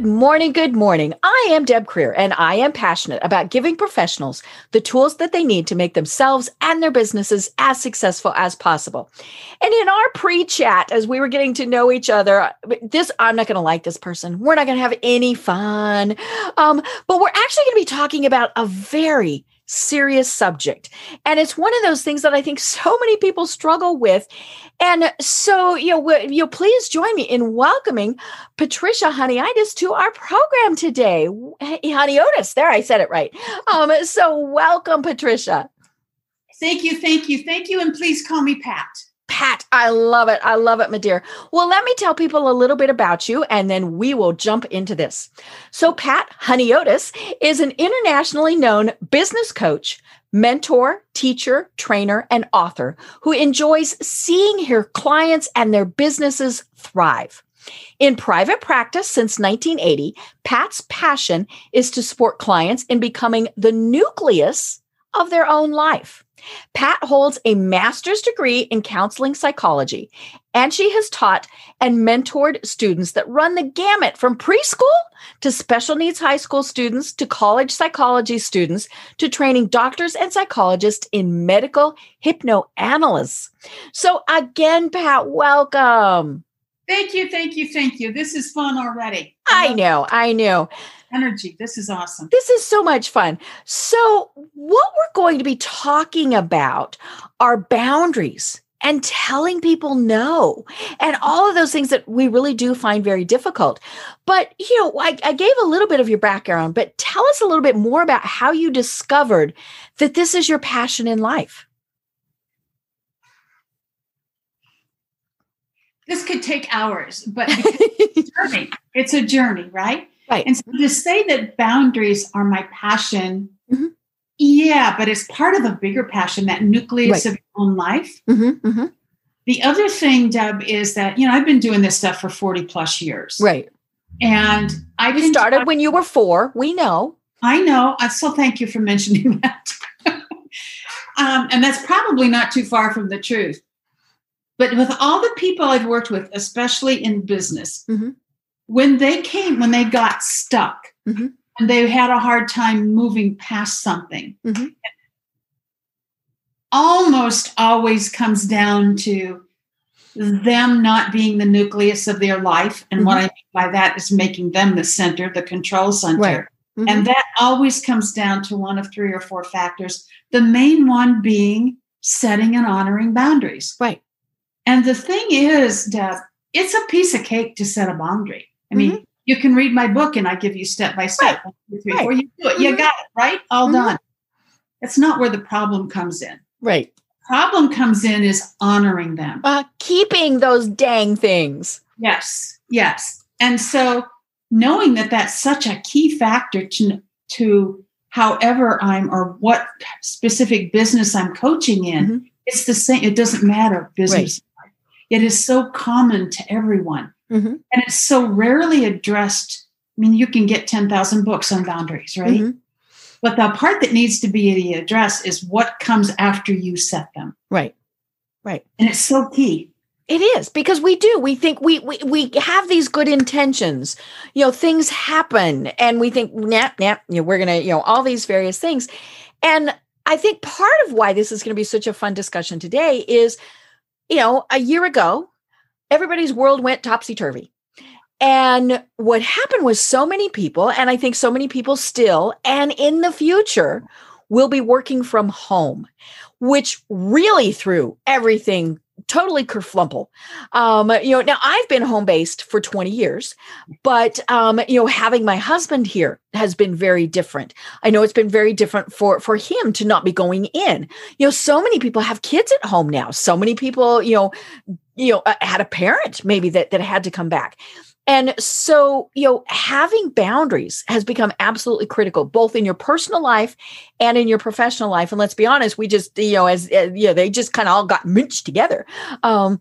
Good morning, good morning. I am Deb Krier, and I am passionate about giving professionals the tools that they need to make themselves and their businesses as successful as possible. And in our pre chat, as we were getting to know each other, this, I'm not going to like this person. We're not going to have any fun. Um, but we're actually going to be talking about a very serious subject. And it's one of those things that I think so many people struggle with. And so, you know, you please join me in welcoming Patricia Honeyidis to our program today. Honiotes, there, I said it right. Um, so welcome, Patricia. Thank you, thank you, thank you, and please call me Pat. Pat, I love it. I love it, my dear. Well, let me tell people a little bit about you and then we will jump into this. So, Pat Honiotes is an internationally known business coach, mentor, teacher, trainer, and author who enjoys seeing her clients and their businesses thrive. In private practice since 1980, Pat's passion is to support clients in becoming the nucleus of their own life. Pat holds a master's degree in counseling psychology, and she has taught and mentored students that run the gamut from preschool to special needs high school students to college psychology students to training doctors and psychologists in medical hypnoanalysis. So, again, Pat, welcome. Thank you, thank you, thank you. This is fun already. I know, I know energy. This is awesome. This is so much fun. So, what we're going to be talking about are boundaries and telling people no and all of those things that we really do find very difficult. But, you know, I, I, gave a little bit of your background, but tell us a little bit more about how you discovered that this is your passion in life. This could take hours, but it's a journey. It's a journey, right? Right. And so to say that boundaries are my passion, mm-hmm. yeah, but it's part of a bigger passion, that nucleus right. of your own life. Mm-hmm, mm-hmm. The other thing, Deb, is that, you know, I've been doing this stuff for 40 plus years. Right. And I you started talk- when you were four. We know. I know. I still thank you for mentioning that. um, and that's probably not too far from the truth. But with all the people I've worked with, especially in business, mm-hmm when they came, when they got stuck mm-hmm. and they had a hard time moving past something, mm-hmm. almost always comes down to them not being the nucleus of their life. And mm-hmm. what I mean by that is making them the center, the control center. Right. Mm-hmm. And that always comes down to one of three or four factors. The main one being setting and honoring boundaries. Right. And the thing is, Deb, it's a piece of cake to set a boundary. I mean, mm-hmm. you can read my book and I give you step by step. One, two, three, right. four. You do it. Mm-hmm. You got it, right? All mm-hmm. done. That's not where the problem comes in. Right. Problem comes in is honoring them. Uh, keeping those dang things. Yes. Yes. And so knowing that that's such a key factor to, to however I'm or what specific business I'm coaching in, mm-hmm. it's the same. It doesn't matter business. Right. It is so common to everyone. Mm-hmm. And it's so rarely addressed. I mean, you can get 10,000 books on boundaries, right? Mm-hmm. But the part that needs to be addressed is what comes after you set them. Right. Right. And it's so key. It is because we do. We think we we we have these good intentions. You know, things happen and we think, nah, nah, you know, we're gonna, you know, all these various things. And I think part of why this is going to be such a fun discussion today is, you know, a year ago, everybody's world went topsy turvy. And what happened was so many people, and I think so many people still, and in the future, will be working from home, which really threw everything totally kerflumple. Um, you know, now I've been home based for 20 years, but um, you know, having my husband here has been very different. I know it's been very different for for him to not be going in. You know, so many people have kids at home now. So many people, you know, you know, uh, had a parent maybe that that had to come back. And so, you know, having boundaries has become absolutely critical, both in your personal life and in your professional life. And let's be honest, we just, you know, as, as you know, they just kind of all got minced together. Um,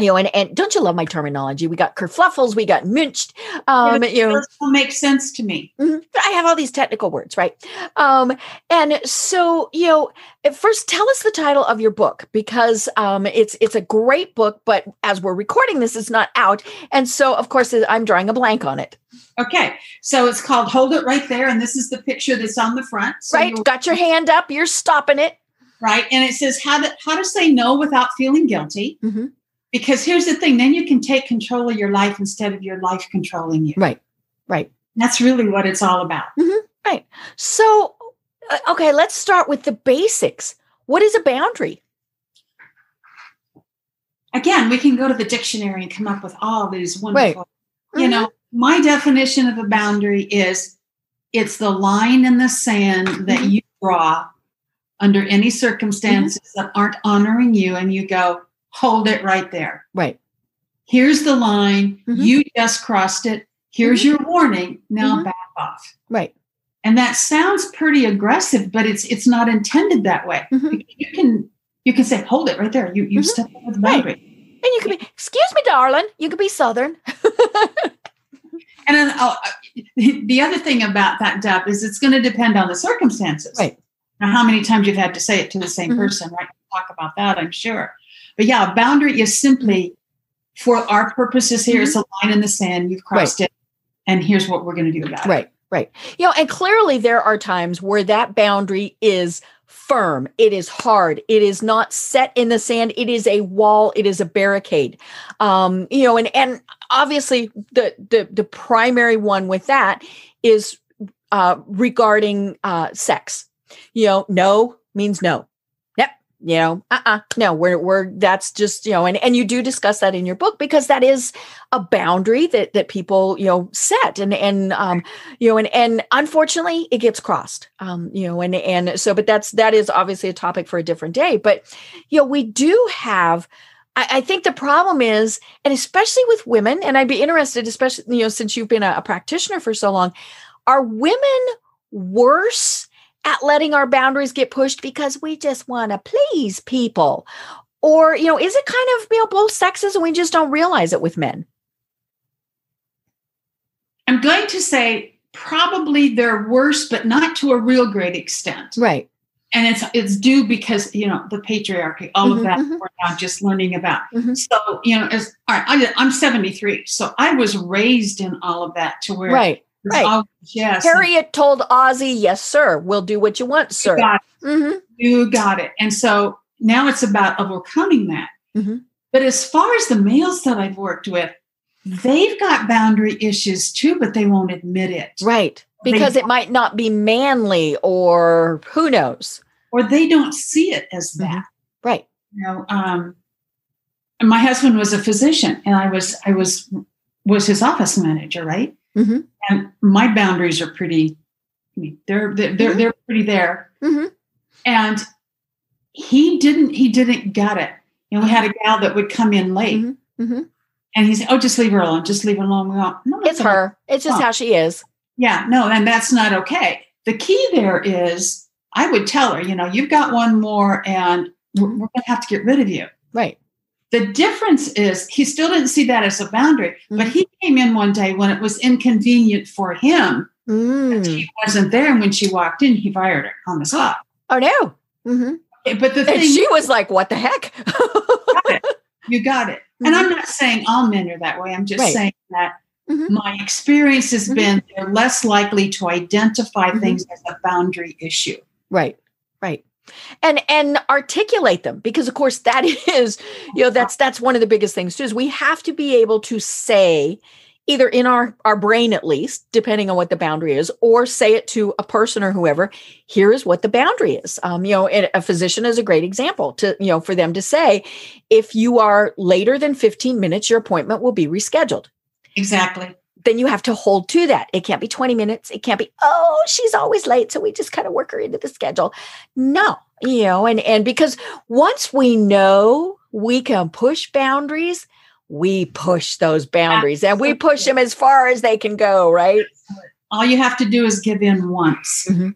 you know, and, and don't you love my terminology? We got kerfluffles, we got minched. Um, yeah, you know, will make sense to me. Mm-hmm. I have all these technical words, right? Um, and so, you know, first tell us the title of your book because um, it's it's a great book, but as we're recording this, it's not out, and so of course I'm drawing a blank on it. Okay, so it's called "Hold It Right There," and this is the picture that's on the front. So right, got your hand up, you're stopping it. Right, and it says how to how to say no without feeling guilty. Mm-hmm because here's the thing then you can take control of your life instead of your life controlling you. Right. Right. That's really what it's all about. Mm-hmm. Right. So, uh, okay, let's start with the basics. What is a boundary? Again, we can go to the dictionary and come up with all these wonderful, right. you mm-hmm. know, my definition of a boundary is it's the line in the sand that mm-hmm. you draw under any circumstances mm-hmm. that aren't honoring you and you go hold it right there. Right. Here's the line. Mm-hmm. You just crossed it. Here's mm-hmm. your warning. Now mm-hmm. back off. Right. And that sounds pretty aggressive, but it's it's not intended that way. Mm-hmm. You can you can say, hold it right there. You you mm-hmm. step over the boundary. Right. And you can be, excuse me, darling. You could be southern. and then oh, the other thing about that, Deb, is it's going to depend on the circumstances. Right. Now, how many times you've had to say it to the same mm-hmm. person, right? We'll talk about that, I'm sure. But yeah, boundary is simply for our purposes here, mm-hmm. it's a line in the sand. You've crossed right. it, and here's what we're going to do about right, it. Right, right. You know, and clearly there are times where that boundary is firm. It is hard. It is not set in the sand. It is a wall. It is a barricade. Um, you know, and and obviously the the the primary one with that is uh, regarding uh, sex. You know, no means no you know? Uh-uh. No we're we're that's just you know and and you do discuss that in your book because that is a boundary that that people you know set and and um you know and and unfortunately it gets crossed um you know and and so but that's that is obviously a topic for a different day but you know we do have I, I think the problem is, and especially with women, and I'd be interested, especially you know, since you've been a, a practitioner for so long, are women worse at letting our boundaries get pushed because we just want to please people? Or, you know, is it kind of, you know, both sexes and we just don't realize it with men? I'm going to say probably they're worse, but not to a real great extent. Right. And it's it's due because you know the patriarchy, all mm-hmm, of that mm-hmm. we're now just learning about. Mm-hmm. So you know, as all right, I, I'm 73, so I was raised in all of that to where right Right. yes. Harriet told Ozzy, yes, sir. We'll do what you want, sir. You got it. Mm-hmm. You got it. And so now it's about overcoming that. Mm-hmm. But as far as the males that I've worked with, they've got boundary issues too, but they won't admit it. Right. Because they, it might not be manly or who knows. Or they don't see it as that. Mm-hmm. Right. You know, um, my husband was a physician and I was I was was his office manager, right? Mm-hmm. And my boundaries are pretty, I mean, they're they're they're, mm-hmm. they're pretty there. Mm-hmm. And he didn't he didn't get it. You know, we had a gal that would come in late. Mm-hmm. mm-hmm. And he said, "Oh, just leave her alone. Just leave her alone." No, it's her. It's just how she is. Yeah, no, and that's not okay. The key there is, I would tell her, you know, you've got one more, and we're, we're going to have to get rid of you. Right. The difference is he still didn't see that as a boundary, mm-hmm. but he came in one day when it was inconvenient for him. Mm. She wasn't there. And when she walked in, he fired her on the spot. Oh, no. Mm-hmm. But the thing and she was like, what the heck? got it. You got it. Mm-hmm. And I'm not saying all men are that way. I'm just right. saying that mm-hmm. my experience has mm-hmm. been they're less likely to identify mm-hmm. things as a boundary issue. Right. Right and and articulate them because of course that is you know that's that's one of the biggest things too is we have to be able to say either in our our brain at least depending on what the boundary is or say it to a person or whoever here is what the boundary is. Um, you know a physician is a great example to you know for them to say if you are later than 15 minutes your appointment will be rescheduled. Exactly then you have to hold to that it can't be 20 minutes it can't be oh she's always late so we just kind of work her into the schedule no you know and and because once we know we can push boundaries we push those boundaries Absolutely. and we push them as far as they can go, right? All you have to do is give in once mm-hmm.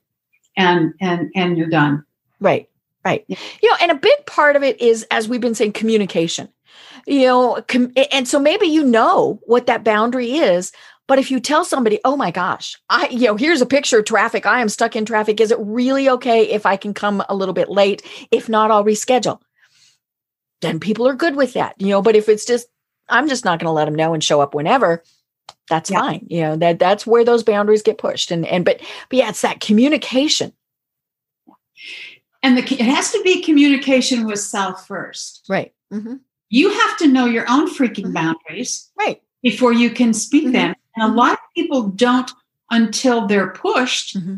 and and and you're done. Right. Right. Yeah. You know, and a big part of it is as we've been saying communication. You know, com- and so maybe you know what that boundary is, but if you tell somebody, "Oh my gosh, I you know, here's a picture of traffic. I am stuck in traffic. Is it really okay if I can come a little bit late? If not, I'll reschedule." Then people are good with that. You know, but if it's just I'm just not going to let them know and show up whenever. That's yeah. fine. You know, that that's where those boundaries get pushed. And and but but yeah, it's that communication. And the it has to be communication with self first. Right. Mm-hmm. You have to know your own freaking mm-hmm. boundaries. Right. Before you can speak mm-hmm. them. And a mm-hmm. lot of people don't until they're pushed mm-hmm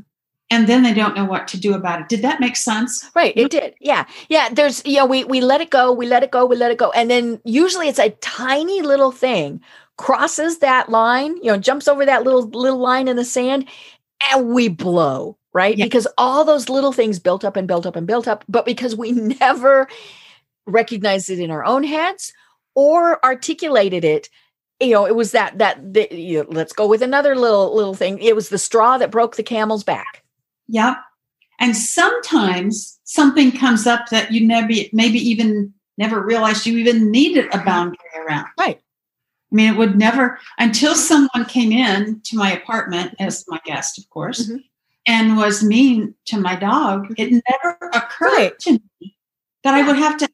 and then they don't know what to do about it. Did that make sense? Right, it did. Yeah. Yeah, there's you know, we we let it go, we let it go, we let it go. And then usually it's a tiny little thing crosses that line, you know, jumps over that little little line in the sand and we blow, right? Yeah. Because all those little things built up and built up and built up, but because we never recognized it in our own heads or articulated it you know it was that that the, you know, let's go with another little little thing it was the straw that broke the camel's back Yep. And sometimes something comes up that you never maybe even never realized you even needed a boundary around. Right. I mean, it would never until someone came in to my apartment as my guest, of course, mm-hmm. and was mean to my dog. It never occurred right. to me that I would have to.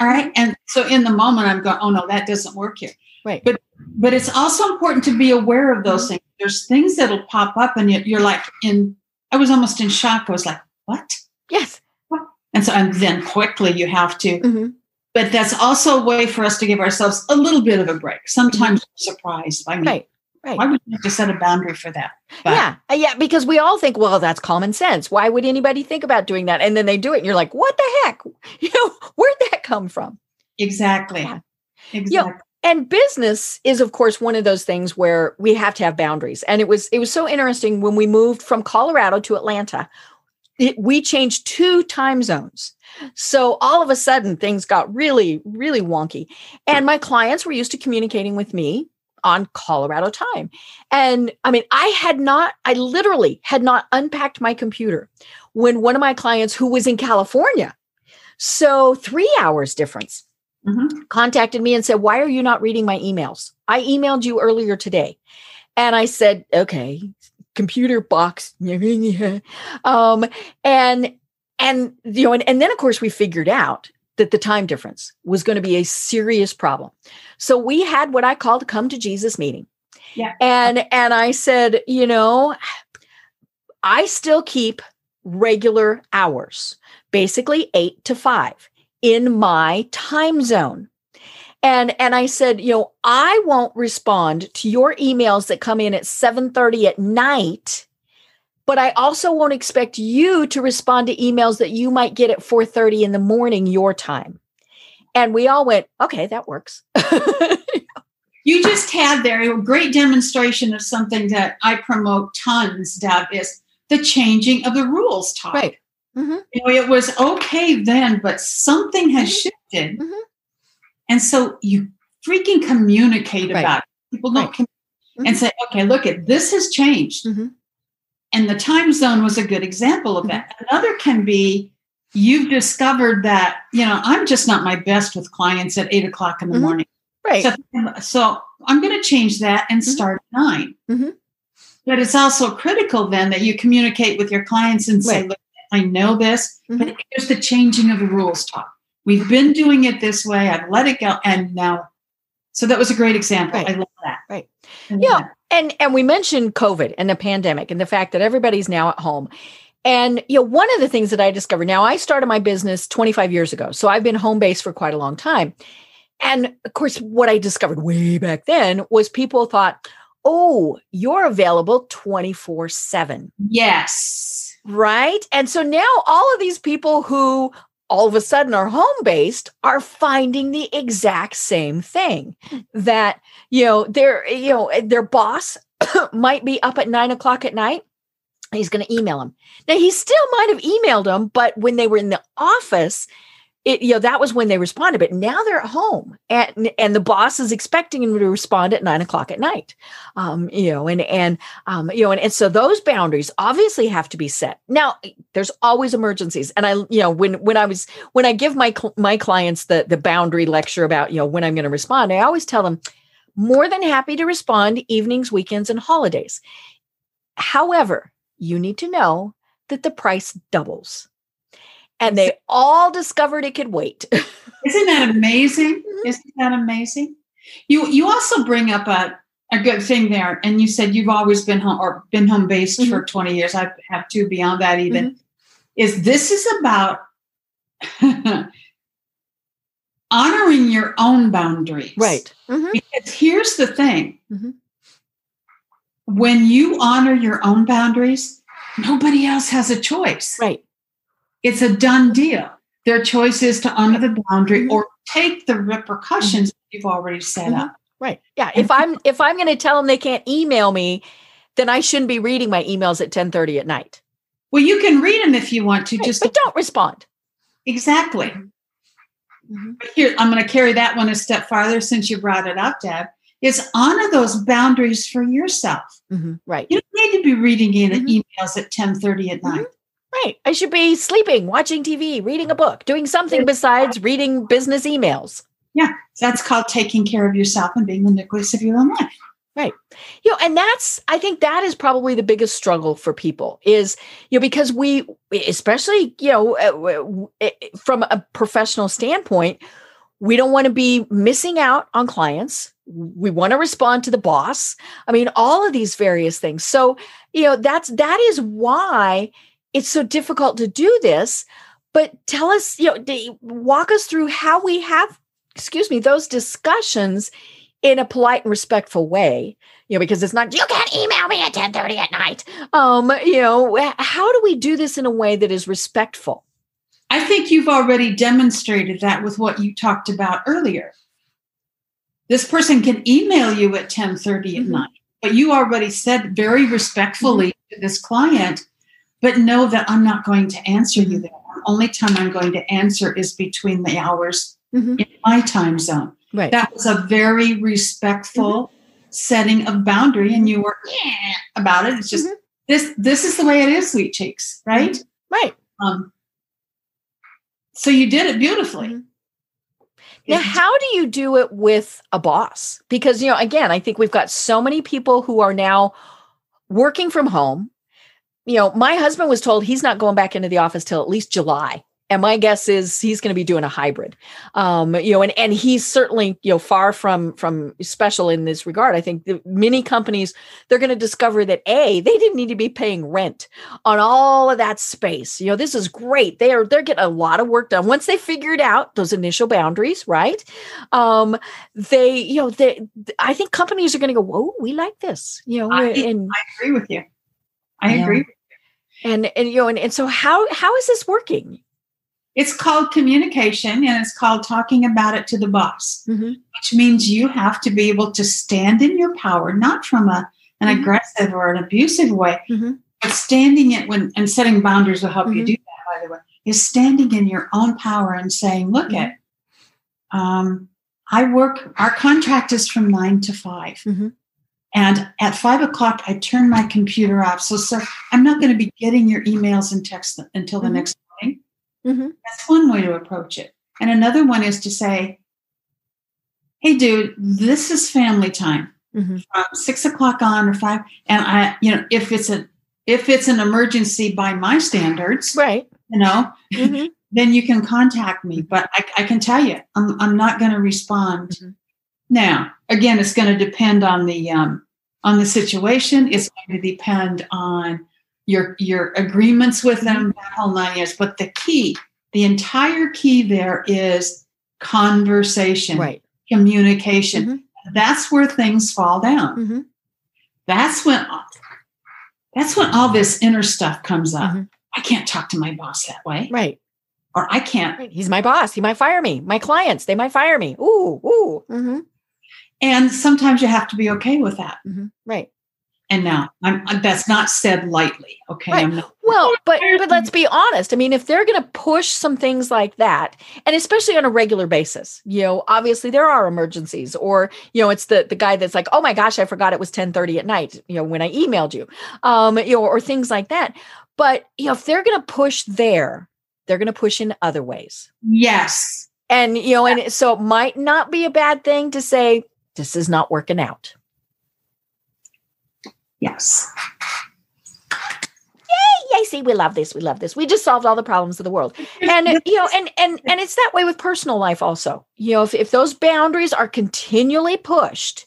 All right, and so in the moment, I'm going, "Oh no, that doesn't work here." Right. But but it's also important to be aware of those mm-hmm. things. There's things that'll pop up, and you're like in I was almost in shock. I was like, what? Yes. What? And so, and then quickly you have to. Mm-hmm. But that's also a way for us to give ourselves a little bit of a break. Sometimes mm-hmm. surprised. by mean, right. Right. Why would you have to set a boundary for that? But, yeah, uh, yeah, because we all think, well, that's common sense. Why would anybody think about doing that? And then they do it, and you're like, what the heck? You know, where'd that come from? Exactly. Yeah. Exactly. You know, and business is of course one of those things where we have to have boundaries and it was it was so interesting when we moved from colorado to atlanta it, we changed two time zones so all of a sudden things got really really wonky and my clients were used to communicating with me on colorado time and i mean i had not i literally had not unpacked my computer when one of my clients who was in california so three hours difference mm-hmm. contacted me and said, Why are you not reading my emails? I emailed you earlier today. And I said, Okay, computer box. um, and and you know, and, and then of course we figured out that the time difference was going to be a serious problem. So we had what I called a come to Jesus meeting. Yeah. And and I said, you know, I still keep regular hours, basically 8 to 5 in my time zone. And and I said, you know, I won't respond to your emails that come in at 7:30 at night, but I also won't expect you to respond to emails that you might get at 4:30 in the morning your time. And we all went, okay, that works. you just had there a great demonstration of something that I promote tons, Deb, is the changing of the rules talk. Right. Mm-hmm. You know, it was okay then, but something has mm-hmm. shifted. Mm-hmm. And so you freaking communicate right. about it. People don't right. and mm-hmm. say, okay, look at this has changed. Mm-hmm. And the time zone was a good example of that. Mm-hmm. Another can be you've discovered that, you know, I'm just not my best with clients at eight o'clock in the morning. Right. So, so I'm going to change that and start at 9 But it's also critical then that you communicate with your clients and say, right. look, I know this, mm-hmm. but here's the changing of the rules talk. We've been doing it this way. I've let it go. And now, so that was a great example. Right. I love that. Right. yeah. That. And, and we mentioned COVID and the pandemic and the fact that everybody's now at home. And you know, one of the things that I discovered now, I started my business 25 years ago. So I've been home based for quite a long time. and of course, what I discovered way back then was people thought, oh, you're available 24 7. Yes. Right. And so now all of these people who all of a sudden are home based are finding the exact same thing that, you know, their, you know, their boss might be up at nine o'clock at night. He's going to email them. Now, he still might have emailed them, but when they were in the office, it, you know, that was when they responded, but now they're at home and, and the boss is expecting them to respond at nine o'clock at night. Um, you know, and, and, um, you know, and, and so those boundaries obviously have to be set. Now there's always emergencies. And I, you know, when, when I was, when I give my, my clients the, the boundary lecture about, you know, when I'm going to respond, I always tell them more than happy to respond evenings, weekends, and holidays. However, you need to know that the price doubles and they all discovered it could wait. Isn't that amazing? Mm-hmm. Isn't that amazing? You you also bring up a, a good thing there, and you said you've always been home or been home based mm-hmm. for 20 years. I have two beyond that even. Mm-hmm. Is this is about honoring your own boundaries. Right. Mm-hmm. Because here's the thing. Mm-hmm. When you honor your own boundaries, nobody else has a choice. Right. It's a done deal. Their choice is to honor the boundary mm-hmm. or take the repercussions mm-hmm. you've already set mm-hmm. up. Right. Yeah. If I'm if I'm going to tell them they can't email me, then I shouldn't be reading my emails at 10:30 at night. Well, you can read them if you want to, right, just but don't respond. Exactly. Mm-hmm. Here, I'm going to carry that one a step farther since you brought it up, Deb. Is honor those boundaries for yourself. Mm-hmm. Right. You don't need to be reading in mm-hmm. emails at 10:30 at night. Right. I should be sleeping, watching TV, reading a book, doing something besides reading business emails. Yeah. That's called taking care of yourself and being the nucleus of your own life. Right. You know, and that's, I think that is probably the biggest struggle for people is, you know, because we, especially, you know, uh, uh, from a professional standpoint, we don't want to be missing out on clients. We want to respond to the boss. I mean, all of these various things. So, you know, that's, that is why it's so difficult to do this but tell us you know walk us through how we have excuse me those discussions in a polite and respectful way you know because it's not you can't email me at 10 30 at night um you know how do we do this in a way that is respectful i think you've already demonstrated that with what you talked about earlier this person can email you at 10 30 at mm-hmm. night but you already said very respectfully mm-hmm. to this client but know that I'm not going to answer you there. The only time I'm going to answer is between the hours mm-hmm. in my time zone. Right. That was a very respectful mm-hmm. setting of boundary, and you were yeah, about it. It's just mm-hmm. this. This is the way it is, sweet cheeks. Right. Mm-hmm. Right. Um. So you did it beautifully. Mm-hmm. Now, how do you do it with a boss? Because, you know, again, I think we've got so many people who are now working from home you know, my husband was told he's not going back into the office till at least July. And my guess is he's going to be doing a hybrid. Um, you know, and, and he's certainly, you know, far from from special in this regard. I think the many companies, they're going to discover that A, they didn't need to be paying rent on all of that space. You know, this is great. They are they're getting a lot of work done. Once they figured out those initial boundaries, right? Um, they, you know, they I think companies are going to go, whoa, we like this. You know, I, and I agree with you. I agree and and you know and, and so how how is this working it's called communication and it's called talking about it to the boss mm-hmm. which means you have to be able to stand in your power not from a an mm-hmm. aggressive or an abusive way mm-hmm. but standing it when and setting boundaries will help you mm-hmm. do that by the way is standing in your own power and saying look mm-hmm. at um, i work our contract is from nine to 5 mm-hmm. And at five o'clock, I turn my computer off. So, sir, I'm not going to be getting your emails and texts until the mm-hmm. next morning. Mm-hmm. That's one way to approach it. And another one is to say, hey, dude, this is family time mm-hmm. from six o'clock on or five. And I, you know, if it's a, if it's an emergency by my standards, right, you know, mm-hmm. then you can contact me. But I, I can tell you, I'm, I'm not going to respond mm-hmm. Now, again, it's going to depend on the um, on the situation. It's going to depend on your your agreements with them, that whole nine years. But the key, the entire key there is conversation. Right. communication. Mm-hmm. That's where things fall down. Mm-hmm. That's when that's when all this inner stuff comes up. Mm-hmm. I can't talk to my boss that way. Right. Or I can't. Right. He's my boss. He might fire me. My clients, they might fire me. Ooh, ooh. And sometimes you have to be okay with that. Mm-hmm. Right. And now I'm, that's not said lightly. Okay. Right. Not, well, but but let's be honest. I mean, if they're going to push some things like that, and especially on a regular basis, you know, obviously there are emergencies, or you know, it's the the guy that's like, oh my gosh, I forgot it was ten thirty at night, you know, when I emailed you, um, you know, or things like that. But you know, if they're going to push there, they're going to push in other ways. Yes. And you know, and so it might not be a bad thing to say this is not working out. Yes. Yay, yay, see, we love this. We love this. We just solved all the problems of the world. And you know, and and and it's that way with personal life also. You know, if, if those boundaries are continually pushed,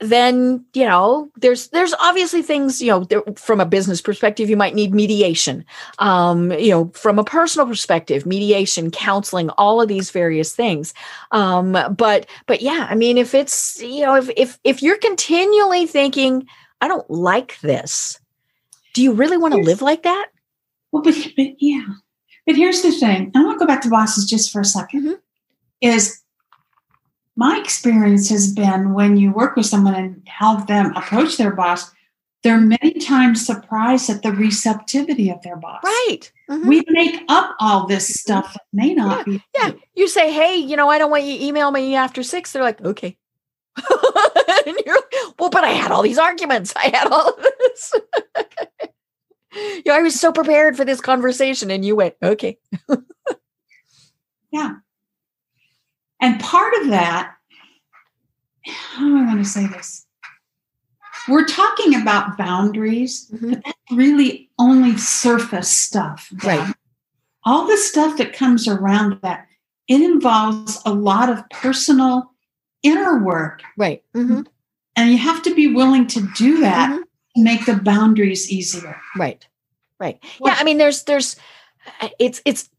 then you know there's there's obviously things you know there, from a business perspective you might need mediation um you know from a personal perspective mediation counseling all of these various things um but but yeah i mean if it's you know if if if you're continually thinking I don't like this. Do you really want to live like that? Well, but, but yeah. But here's the thing. I want to go back to bosses just for a 2nd mm-hmm. Is my experience has been when you work with someone and help them approach their boss, they're many times surprised at the receptivity of their boss. Right. Mm-hmm. We make up all this stuff that may not yeah. be. Yeah. You say, hey, you know, I don't want you to email me after six. They're like, okay. and you're like, well, but I had all these arguments. I had all of this. you know, I was so prepared for this conversation, and you went, okay. yeah. And part of that, how do I want to say this? We're talking about boundaries, mm-hmm. but that's really only surface stuff. Right. All the stuff that comes around that, it involves a lot of personal inner work. Right. Mm-hmm. And you have to be willing to do that mm-hmm. to make the boundaries easier. Right. Right. Well, yeah. I mean, there's, there's, it's, it's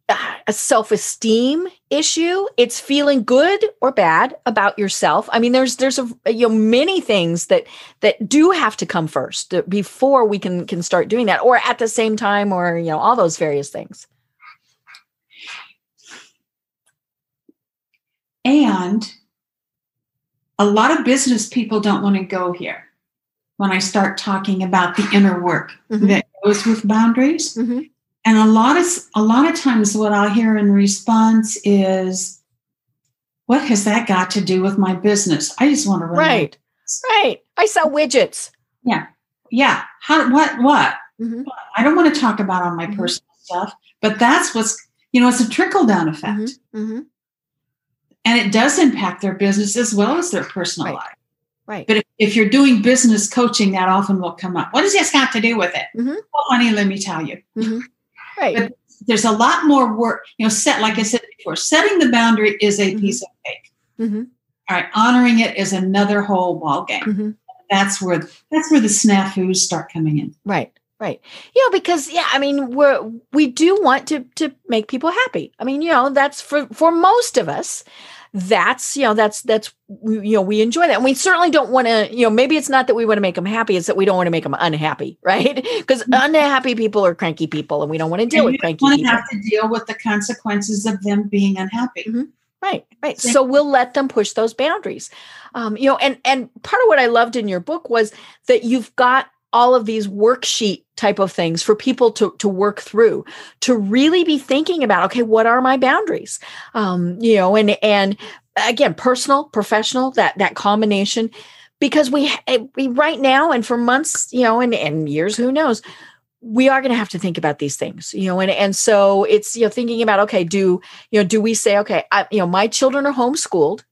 a self-esteem issue. It's feeling good or bad about yourself. I mean, there's, there's a, you know, many things that, that do have to come first before we can, can start doing that or at the same time or, you know, all those various things. And a lot of business people don't want to go here when I start talking about the inner work mm-hmm. that goes with boundaries. Mm-hmm. And a lot of a lot of times what I'll hear in response is, what has that got to do with my business? I just want to run. Right. Right. I sell widgets. Yeah. Yeah. How what what? Mm-hmm. I don't want to talk about all my mm-hmm. personal stuff, but that's what's you know, it's a trickle down effect. Mm-hmm. Mm-hmm and it does impact their business as well as their personal right. life. Right. But if, if, you're doing business coaching, that often will come up. What does this have to do with it? Mm-hmm. Well, honey, let me tell you. Mm-hmm. Right. But there's a lot more work. You know, set like I said before, setting the boundary is a mm-hmm. piece of cake. Mm-hmm. All right, honoring it is another whole ball game. Mm-hmm. That's where that's where the snafus start coming in. Right. Right. You know, because yeah, I mean, we're we do want to to make people happy. I mean, you know, that's for for most of us that's you know that's that's you know we enjoy that. And we certainly don't want to you know maybe it's not that we want to make them happy it's that we don't want to make them unhappy right? Because mm-hmm. unhappy people are cranky people and we don't want to deal and with cranky people. want to have to deal with the consequences of them being unhappy. Mm-hmm. right right. So we'll let them push those boundaries. Um, you know and and part of what i loved in your book was that you've got all of these worksheet type of things for people to, to work through to really be thinking about okay what are my boundaries? Um, you know and and again personal professional that that combination because we eh, we right now and for months you know and, and years who knows we are going to have to think about these things you know and and so it's you know thinking about okay do you know do we say okay I, you know my children are homeschooled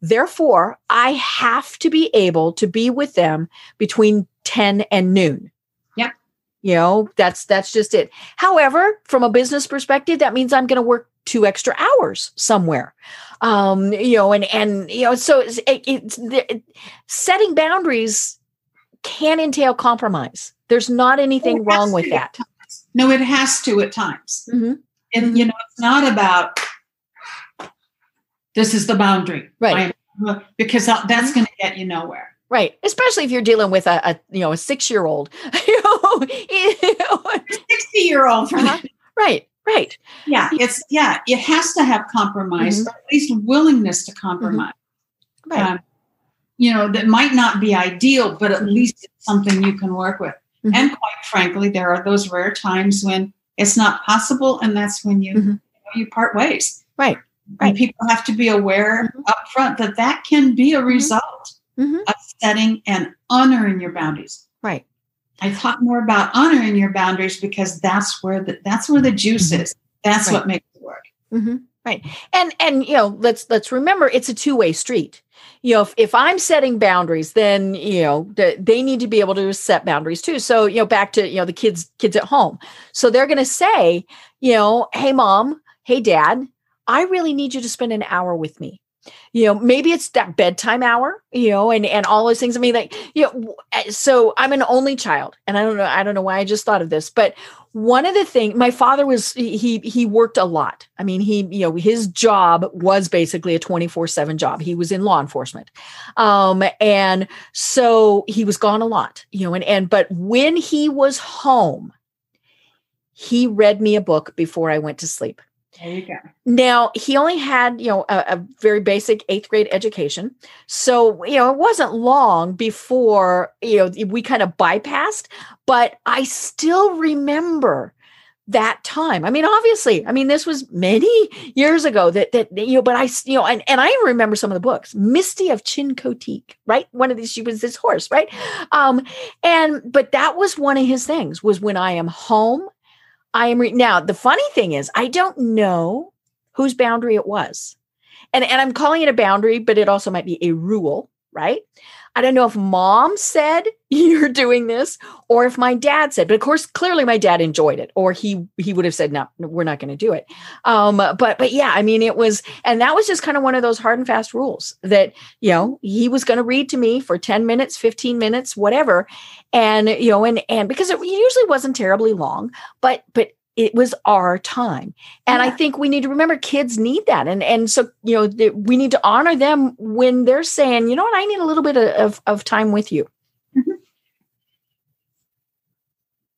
therefore i have to be able to be with them between 10 and noon. Yeah. You know, that's that's just it. However, from a business perspective, that means I'm going to work two extra hours somewhere. Um, you know, and and you know, so it's, it, it's it, setting boundaries can entail compromise. There's not anything wrong with that. No, it has to at times. Mm-hmm. And mm-hmm. you know, it's not about this is the boundary. Right. because that's mm-hmm. going to get you nowhere. Right, especially if you're dealing with a, a you know a six year old, sixty year old, uh-huh. right, right. Yeah, it's yeah, it has to have compromise, mm-hmm. or at least willingness to compromise. Mm-hmm. Right. Um, you know, that might not be ideal, but at least it's something you can work with. Mm-hmm. And quite frankly, there are those rare times when it's not possible, and that's when you mm-hmm. you, know, you, part ways. Right. Right. And people have to be aware mm-hmm. up front that that can be a mm-hmm. result mm-hmm. of setting and honoring your boundaries. Right. I talk more about honoring your boundaries because that's where the that's where the juice mm-hmm. is. That's right. what makes it work. Mm-hmm. Right. And and you know, let's let's remember it's a two-way street. You know, if, if I'm setting boundaries, then you know the, they need to be able to set boundaries too. So you know, back to you know the kids kids at home. So they're going to say, you know, hey mom, hey dad, I really need you to spend an hour with me you know maybe it's that bedtime hour you know and and all those things. I mean like you know eh, so i'm an only child and i don't know i don't know why i just thought of this but one of the things my father was he he worked a lot. I mean he you know his job was basically a 24/7 job. He was in law enforcement. Um and so he was gone a lot you know and and but when he was home he read me a book before i went to sleep there you go. Now he only had, you know, a, a, very basic eighth grade education, so you know it wasn't long before you know we kind of bypassed. But I still remember that time. I mean, obviously, I mean this was many years ago. That that you know, but I you know, and and I remember some of the books. Misty of Chincoteague, right? One of these, she was this horse, right? Um, and but that was one of his things was when I am home I am re- now the funny thing is I don't know whose boundary it was. And and I'm calling it a boundary, but it also might be a rule, right? I don't know if mom said you're doing this or if my dad said, but of course, clearly my dad enjoyed it, or he he would have said, no, we're not going to do it. Um, but but yeah, I mean, it was, and that was just kind of one of those hard and fast rules that you know he was going to read to me for 10 minutes, 15 minutes, whatever. And you know, and and because it usually wasn't terribly long, but but it was our time and yeah. i think we need to remember kids need that and and so you know the, we need to honor them when they're saying you know what i need a little bit of, of time with you mm-hmm.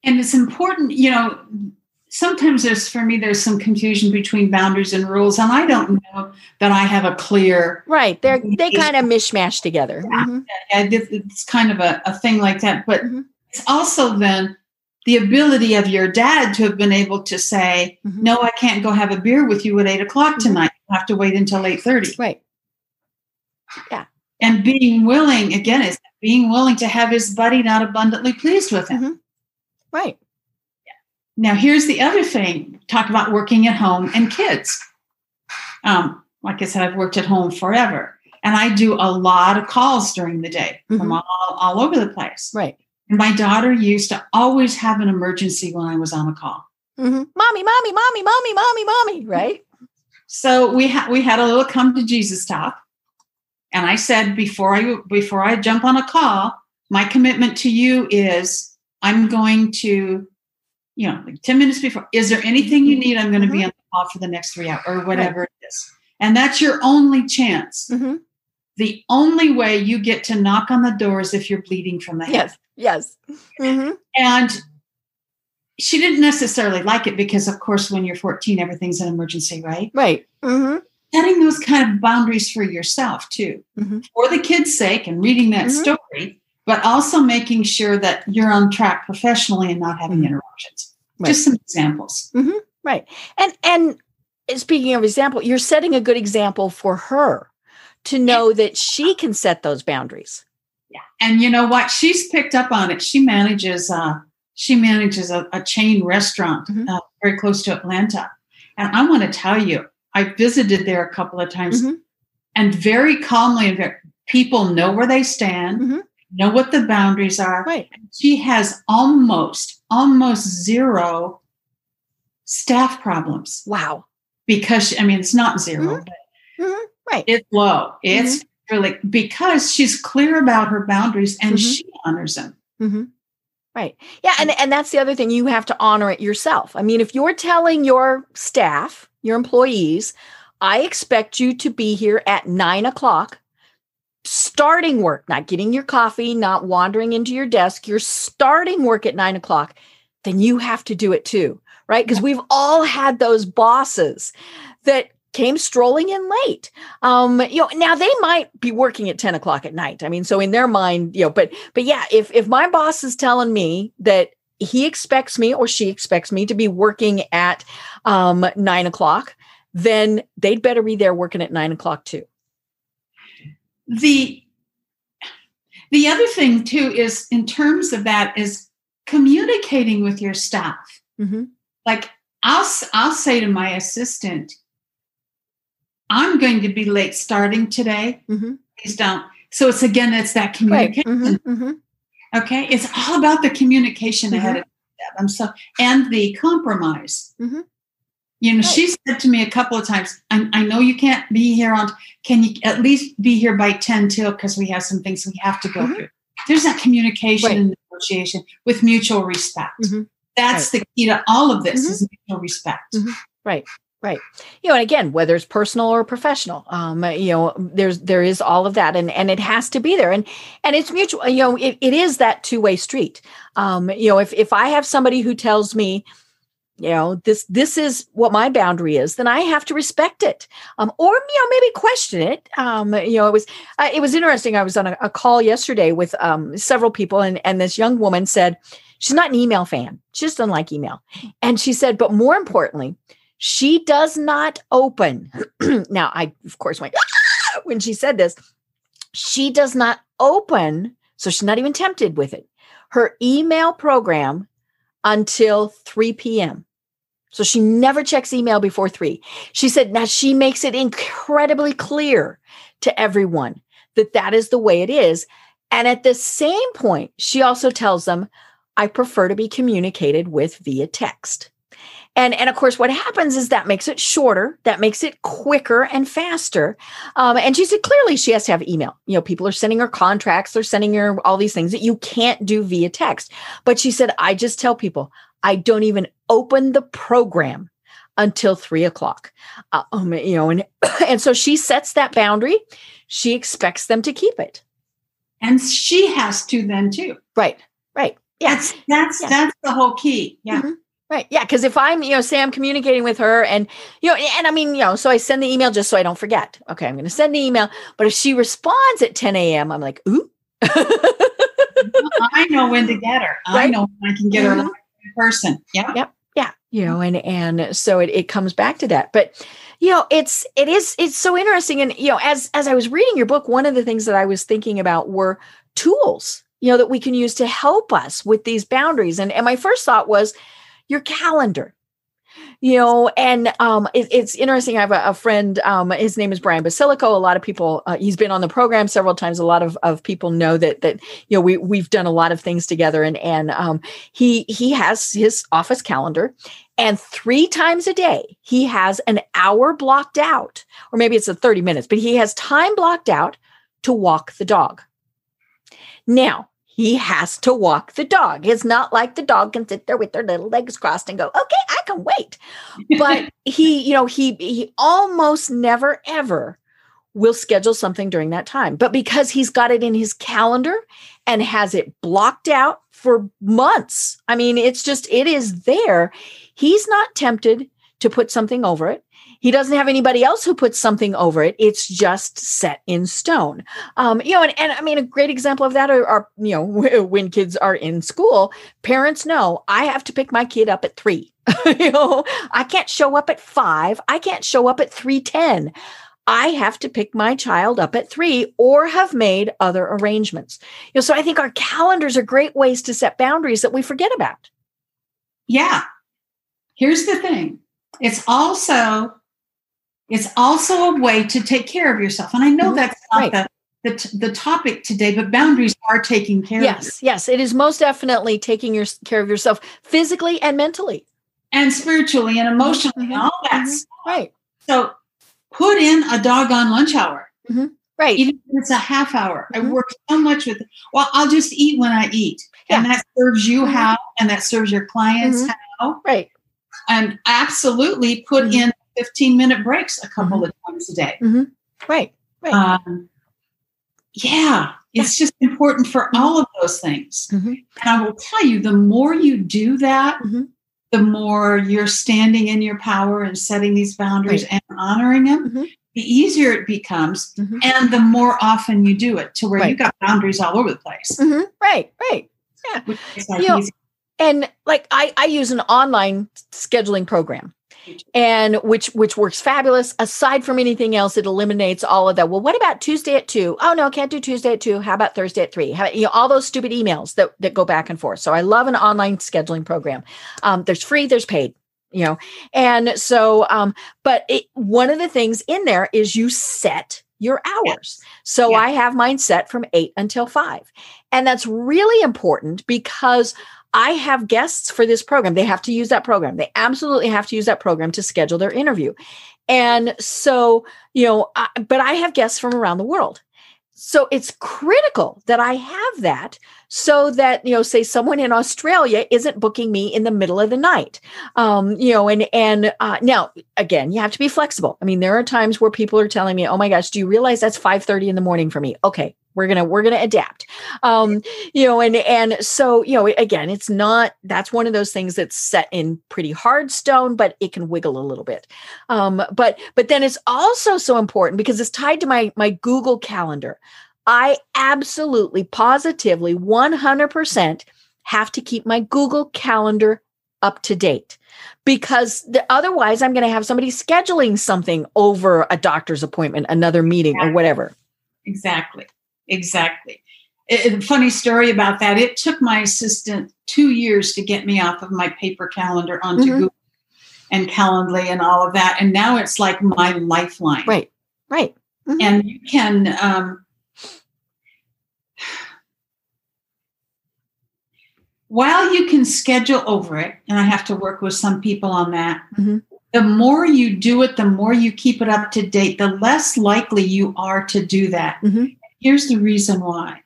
and it's important you know sometimes there's for me there's some confusion between boundaries and rules and i don't know that i have a clear right they're they kind of mishmash together yeah. mm-hmm. it's kind of a, a thing like that but mm-hmm. it's also then the ability of your dad to have been able to say, mm-hmm. "No, I can't go have a beer with you at eight o'clock mm-hmm. tonight. You have to wait until eight thirty. Right. Yeah. And being willing again is being willing to have his buddy not abundantly pleased with him. Mm-hmm. Right. Yeah. Now here's the other thing: talk about working at home and kids. Um, like I said, I've worked at home forever, and I do a lot of calls during the day from mm-hmm. all, all over the place. Right my daughter used to always have an emergency when I was on a call. Mm-hmm. Mommy, mommy, mommy, mommy, mommy, mommy, right? So we had we had a little come to Jesus talk, and I said before I before I jump on a call, my commitment to you is I'm going to, you know, like ten minutes before. Is there anything you need? I'm going to mm-hmm. be on the call for the next three hours or whatever right. it is, and that's your only chance. Mm-hmm. The only way you get to knock on the door is if you're bleeding from the head. Yes. Yes. Mm-hmm. And she didn't necessarily like it because, of course, when you're 14, everything's an emergency, right? Right. Mm-hmm. Setting those kind of boundaries for yourself, too, mm-hmm. for the kids' sake and reading that mm-hmm. story, but also making sure that you're on track professionally and not having mm-hmm. interruptions. Right. Just some examples. Mm-hmm. Right. And, and, speaking of example, you're setting a good example for her to know that she can set those boundaries. Yeah. And you know what? She's picked up on it. She manages uh she manages a, a chain restaurant mm-hmm. uh, very close to Atlanta. And I want to tell you, I visited there a couple of times mm-hmm. and very calmly and very, people know where they stand, mm-hmm. know what the boundaries are. Right. She has almost, almost zero staff problems. Wow. Because, I mean, it's not 0 mm-hmm. but mm-hmm. right. it's low. It's mm-hmm really because she's clear about her boundaries and mm-hmm. she honors them. Mm-hmm. Right. Yeah. And, and that's the other thing. You have to honor it yourself. I mean, if you're telling your staff, your employees, I expect you to be here at nine o'clock starting work, not getting your coffee, not wandering into your desk, you're starting work at nine o'clock, then you have to do it too, right? Because we've all had those bosses that came strolling in late. Um, you know, now they might be working at 10 o'clock at night. I mean, so in their mind, you know, but but yeah, if if my boss is telling me that he expects me or she expects me to be working at um, nine o'clock, then they'd better be there working at nine o'clock too. The the other thing too is in terms of that is communicating with your staff. Mm-hmm. Like I'll I'll say to my assistant, I'm going to be late starting today. Mm-hmm. Please don't. So it's again, it's that communication. Right. Mm-hmm. mm-hmm. Okay, it's all about the communication mm-hmm. ahead of that. I'm so and the compromise. Mm-hmm. You know, right. she said to me a couple of times, I, I, know you can't be here on. Can you at least be here by ten till because we have some things we have to go mm-hmm. through. There's that communication right. and negotiation with mutual respect. Mm-hmm. That's right. the key to all of this is mutual respect. Right right. You know and again whether it's personal or professional um you know there's there is all of that and and it has to be there and and it's mutual you know it, it is that two-way street. Um you know if if i have somebody who tells me you know this this is what my boundary is then i have to respect it. Um or you know maybe question it. Um you know it was uh, it was interesting. I was on a, a call yesterday with um several people and and this young woman said she's not an email fan. She just doesn't like email. And she said but more importantly she does not open. now, I, of course, went ah! when she said this. She does not open, so she's not even tempted with it, her email program until 3 p.m. So she never checks email before three. She said, now she makes it incredibly clear to everyone that that is the way it is. And at the same point, she also tells them, I prefer to be communicated with via text. And, and of course, what happens is that makes it shorter, that makes it quicker and faster. Um, and she said clearly she has to have email. You know, people are sending her contracts, they're sending her all these things that you can't do via text. But she said, I just tell people, I don't even open the program until three o'clock. Uh, um, you know, and and so she sets that boundary. She expects them to keep it, and she has to then too. Right. Right. Yeah. That's that's yeah. that's the whole key. Yeah. Mm-hmm. Right. Yeah. Cause if I'm, you know, say I'm communicating with her and, you know, and I mean, you know, so I send the email just so I don't forget. Okay. I'm going to send the email. But if she responds at 10 a.m., I'm like, ooh. I know when to get her. Right? I know when I can get mm-hmm. her in person. Yeah. Yep. Yeah. You know, and, and so it, it comes back to that. But, you know, it's, it is, it's so interesting. And, you know, as, as I was reading your book, one of the things that I was thinking about were tools, you know, that we can use to help us with these boundaries. And, and my first thought was, your calendar you know and um, it, it's interesting i have a, a friend um, his name is brian basilico. A lot of people uh, he's been on the program several times. A lot of, of people know that that you know we, we've done a lot of things together. And and um, he he has his office calendar and three times a day he has an hour blocked out or maybe it's a 30 minutes but he has time blocked out to walk the dog. Now he has to walk the dog. It's not like the dog can sit there with their little legs crossed and go, okay, I can wait. But he, you know, he he almost never ever will schedule something during that time. But because he's got it in his calendar and has it blocked out for months, I mean, it's just, it is there. He's not tempted to put something over it. He doesn't have anybody else who puts something over it. It's just set in stone. Um, you know, and, and I mean, a great example of that are, are, you know, when kids are in school, parents know I have to pick my kid up at three. you know, I can't show up at five. I can't show up at 310. I have to pick my child up at three or have made other arrangements. You know, so I think our calendars are great ways to set boundaries that we forget about. Yeah. Here's the thing. It's also it's also a way to take care of yourself. And I know mm-hmm. that's not right. the, the, the topic today, but boundaries are taking care yes, of Yes, yes, it is most definitely taking your, care of yourself physically and mentally. And spiritually and emotionally, mm-hmm. all that. Mm-hmm. Right. So put in a doggone lunch hour. Mm-hmm. Right. Even if it's a half hour. I mm-hmm. work so much with, well, I'll just eat when I eat. Yeah. And that serves you mm-hmm. how, and that serves your clients how. Right. And absolutely put in 15 minute breaks a couple mm-hmm. of times a day. Mm-hmm. Right. Right. Um, yeah, it's just important for Mm-hmm. all of those things. Mhm. And I will tell you, the more you do that, Mhm. the more you're standing in your power and setting these boundaries and honoring them, the easier it becomes. Mhm. And the more often you do it to where you Right. got boundaries all over the place. Mhm. Right, right. Makes You know. And like I, I use an online scheduling program and which which works fabulous. Aside from anything else it eliminates all of that. Well what about tuesday at two? Oh no can't do tuesday at two. How about thursday at three? How, you know all those stupid emails that that go back and forth. So i love an online scheduling program. Um, there's free there's paid you know? And so um but it, one of the things in there is you set your hours. So Yeah. i have mine set from eight until five. And that's really important because I have guests for this program. They have to use that program. They absolutely have to use that program to schedule their interview. And so, you know, I, but I have guests from around the world. So it's critical that I have that so that, you know, say someone in Australia isn't booking me in the middle of the night. Um, you know, and, and, uh, now again, you have to be flexible. I mean, there are times where people are telling me, oh my gosh, do you realize that's 5 30 in the morning for me? Okay. We're going to, we're to adapt. Um, you know, and, and so, you know, again, it's not, that's one of those things that's set in pretty hard stone, but it can wiggle a little bit. Um, but, but then it's also so important because it's tied to my, my Google calendar. I absolutely, positively, 100% have to keep my Google calendar up to date because the, otherwise I'm going to have somebody scheduling something over a doctor's appointment, another meeting, or whatever. Exactly. Exactly. A funny story about that. It took my assistant two years to get me off of my paper calendar onto Mhm. Google and Calendly and all of that. And now it's like my lifeline. Right, right. Mhm. And you can, um, while you can schedule over it, and I have to work with some people on that, Mhm. the more you do it, the more you keep it up to date, the less likely you are to do that. Mhm. Here's the reason why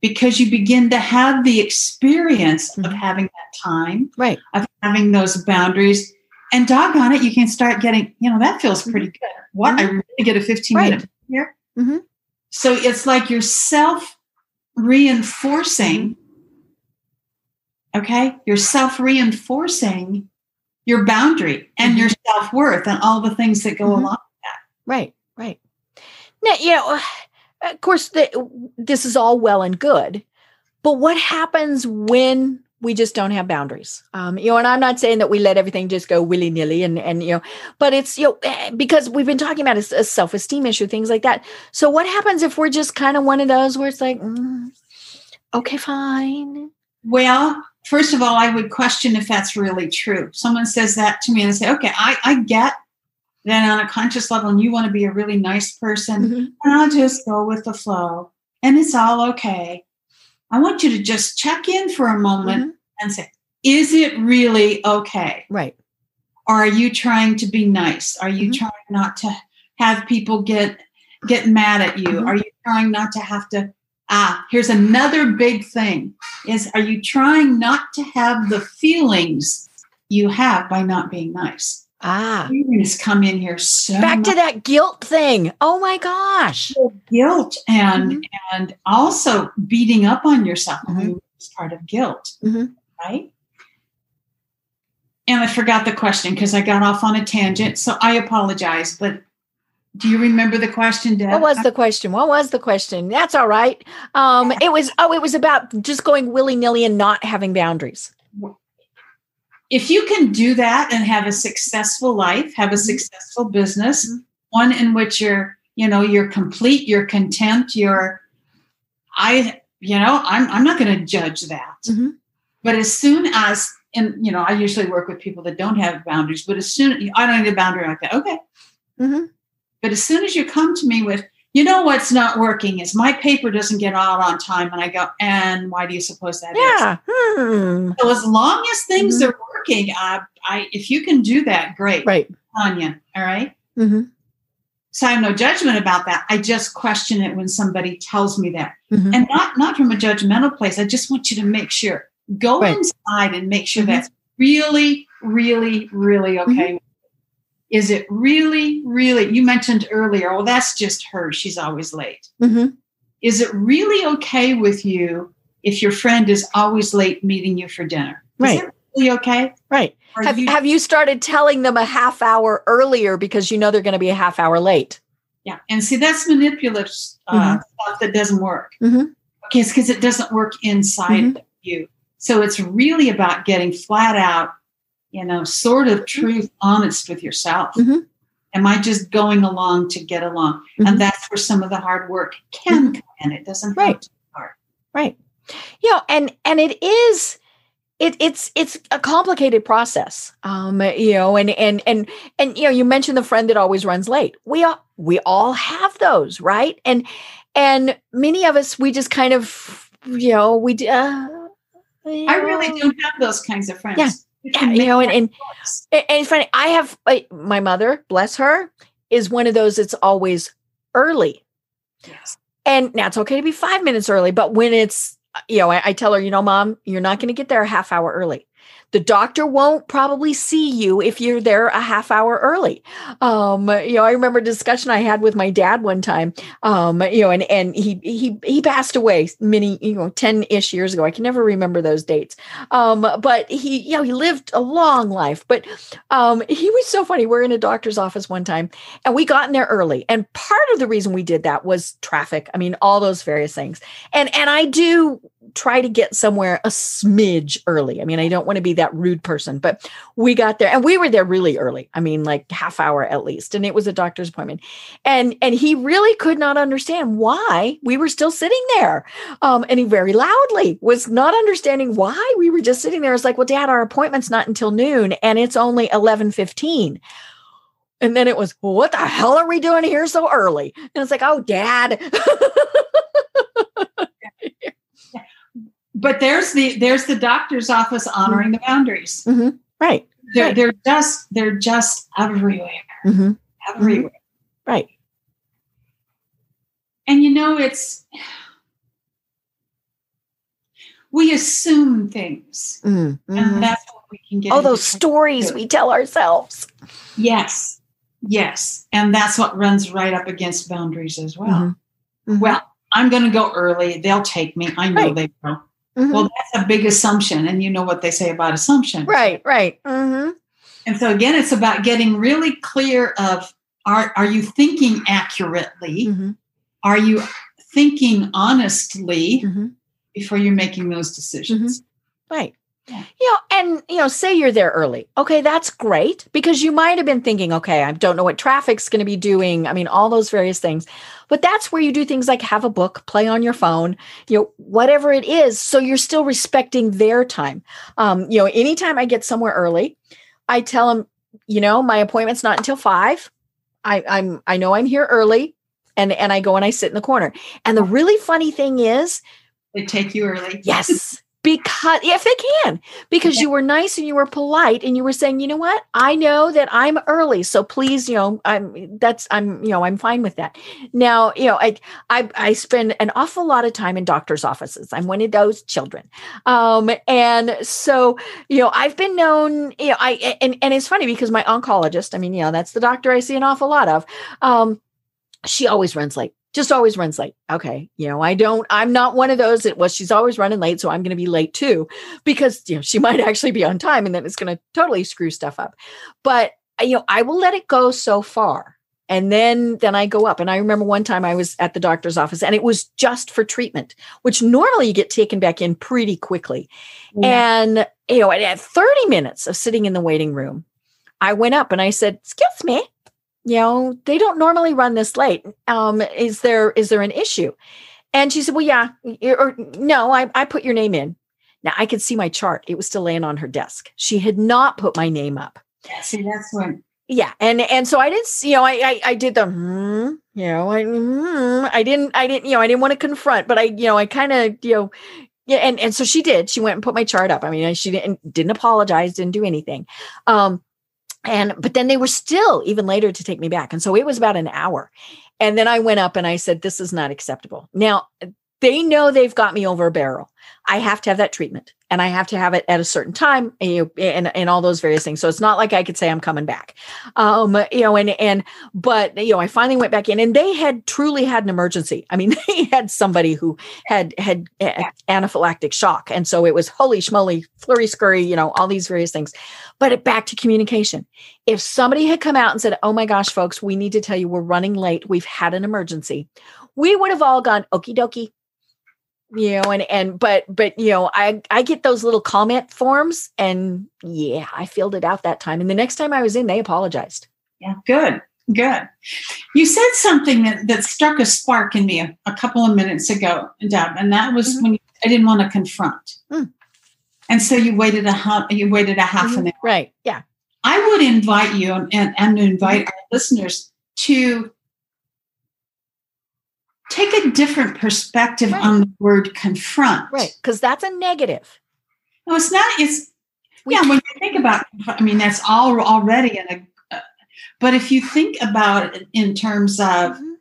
because you begin to have the experience of Mhm. having that time, Right. of having those boundaries. And doggone it, you can start getting, you know, that feels pretty good. What? I really get a 15 Right. minute here. Mhm. So it's like you're self reinforcing. Okay. You're self reinforcing your boundary and Mhm. your self worth and all the things that go along. Right, right. Now, you know, of course, the, this is all well and good, but what happens when we just don't have boundaries? Um, you know, and I'm not saying that we let everything just go willy nilly, and and you know, but it's you know eh, because we've been talking about a, a self esteem issue, things like that. So, what happens if we're just kind of one of those where it's like, mm, okay, fine, Well, first of all, I would question if that's really true. Someone says that to me and I say, okay, I, I get that on a conscious level and you want to be a really nice person. Mhm. And I'll just go with the flow and it's all okay. I want you to just check in for a moment Mhm. and say, is it really okay? right, are you trying to be nice? Are you Mhm. trying not to have people get get mad at you? Mhm. Are you trying not to have to ah, here's another big thing is are you trying not to have the feelings you have by not being nice? Ah, Feelings come in here so back much to that guilt thing. Oh my gosh, guilt and Mhm. and also beating up on yourself Mhm. is part of guilt, Mhm. right? And I forgot the question because I got off on a tangent, so I apologize. But do you remember the question, Deb? What was the question? What was the question? That's all right. Um, it was oh, it was about just going willy nilly and not having boundaries. If you can do that and have a successful life, have a successful business, Mhm. one in which you're, you know, you're complete, you're content, you're, I, you know, I'm, I'm not going to judge that. Mhm. But as soon as, and you know, I usually work with people that don't have boundaries, but as soon, I don't need a boundary like that. Okay. Mhm. But as soon as you come to me with, you know, what's not working is my paper doesn't get out on time. And I go, and why do you suppose that Yeah. Hmm. So as long as things Mhm. are working, uh, I if you can do that, great, Right. Tanya. All right. Mhm. So I have no judgment about that. I just question it when somebody tells me that, Mhm. and not not from a judgmental place. I just want you to make sure go Right. inside and make sure Mhm. that's really, really, really okay. Is it really, really? You mentioned earlier. Well, that's just her. She's always late. Mhm. is it really okay with you if your friend is always late meeting you for dinner? Right. Is really okay? Right. Or Have you- have you started telling them a half hour earlier because you know they're going to be a half hour late? Yeah, and see that's manipulative uh, stuff that doesn't work. Mhm. Okay, it's because it doesn't work inside Mhm. of you. So it's really about getting flat out, you know, sort of truth, honest with yourself. Mhm. Am I just going along to get along? And that's where some of the hard work can come in. It doesn't have Right. to. Right. You know, and and it is it it's it's a complicated process. Um, you know, and and and and you know, you mentioned the friend that always runs late. We all we all have those, right? And and many of us we just kind of you know, we uh, you I really know, don't have those kinds of friends. Yeah. You Yeah, you know, and, and and it's funny. I have my mother, bless her, is one of those that's always early. Yes. And now it's okay to be five minutes early, but when it's, you know, I, I tell her, you know, mom, you're not going to get there a half hour early. The doctor won't probably see you if you're there a half hour early. Um, you know, I remember a discussion I had with my dad one time. Um, you know, and and he he he passed away many, you know, 10-ish years ago. I can never remember those dates. Um, but he, you know, he lived a long life. But um, he was so funny. We're in a doctor's office one time and we got in there early. And part of the reason we did that was traffic. I mean, all those various things. And and I do try to get somewhere a smidge early. I mean, I don't want to be that rude person, but we got there and we were there really early. I mean, like half hour at least. And it was a doctor's appointment. And and he really could not understand why we were still sitting there. Um, and he very loudly was not understanding why we were just sitting there. It's like, well, dad, our appointment's not until noon and it's only 11:15. And then it was, well, what the hell are we doing here so early? And it's like, oh, dad. But there's the there's the doctor's office honoring the boundaries. Mm-hmm. Mm-hmm. right. They're Right. they're just they're just everywhere. Mm-hmm. mm-hmm. Everywhere. Right. And you know, it's we assume things, Mm-hmm. and that's what we can get. Oh, into those stories we tell ourselves. Yes, yes, and that's what runs right up against boundaries as well. Well, I'm going to go early. They'll take me. I know Right. they will. Mhm. Well, that's a big assumption, and you know what they say about assumptions, right, right. Mm-hmm. And so again, it's about getting really clear of are are you thinking accurately? Mm-hmm. Are you thinking honestly Mm-hmm. before you're making those decisions? Right. Yeah. You know, and you know, say you're there early. Okay, that's great because you might have been thinking, okay, I don't know what traffic's going to be doing. I mean, all those various things. But that's where you do things like have a book, play on your phone, you know, whatever it is. So you're still respecting their time. Um, you know, anytime I get somewhere early, I tell them, you know, my appointment's not until five. I, I'm I know I'm here early, and and I go and I sit in the corner. And the really funny thing is, They take you early. Yes. Because if they can, because you were nice and you were polite and you were saying, you know what, I know that I'm early, so please, you know, I'm that's I'm you know I'm fine with that. Now, you know, I I I spend an awful lot of time in doctors' offices. I'm one of those children, um, and so you know I've been known, you know, I and and it's funny because my oncologist, I mean, you know, that's the doctor I see an awful lot of. Um, she always runs late just always runs late. Okay. You know, I don't, I'm not one of those that, well, she's always running late. So I'm going to be late too, because, you know, she might actually be on time and then it's going to totally screw stuff up. But, you know, I will let it go so far. And then, then I go up. And I remember one time I was at the doctor's office and it was just for treatment, which normally you get taken back in pretty quickly. And, you know, at 30 minutes of sitting in the waiting room, I went up and I said, excuse me, you know they don't normally run this late. Um is there is there an issue? And she said well yeah or no I, I put your name in. Now i could see my chart. It was still laying on her desk. She had not put my name up. Yeah, see, that's when yeah and and so i didn't see you know i i, I did the hmm, you know I, hmm, I didn't i didn't you know i didn't want to confront but i you know i kind of you know yeah and and so she did. She went and put my chart up. I mean she didn't didn't apologize didn't do anything. Um and but then they were still even later to take me back. And so it was about an hour. And then i went up and i said this is not acceptable. Now they know they've got me over a barrel. I have to have that treatment and I have to have it at a certain time and, and, and all those various things. So it's not like I could say I'm coming back. Um, you know, and, and, but, you know, I finally went back in and they had truly had an emergency. I mean, they had somebody who had, had anaphylactic shock. And so it was holy schmoly, flurry scurry, you know, all these various things. But it, back to communication. If somebody had come out and said, Oh my gosh, folks, we need to tell you we're running late. We've had an emergency. We would have all gone, okie dokie, you know and and but but you know i i get those little comment forms and yeah i filled it out that time and the next time i was in they apologized yeah good good you said something that that struck a spark in me a, a couple of minutes ago deb and that was mm-hmm. when you, i didn't want to confront mm. and so you waited a half you waited a half mm-hmm. an hour right yeah i would invite you and and, and invite our listeners to take a different perspective right. on the word confront. Right. Because that's a negative. No, it's not. It's, we, yeah, when you think about I mean, that's all already in a, uh, but if you think about it in terms of, mm-hmm.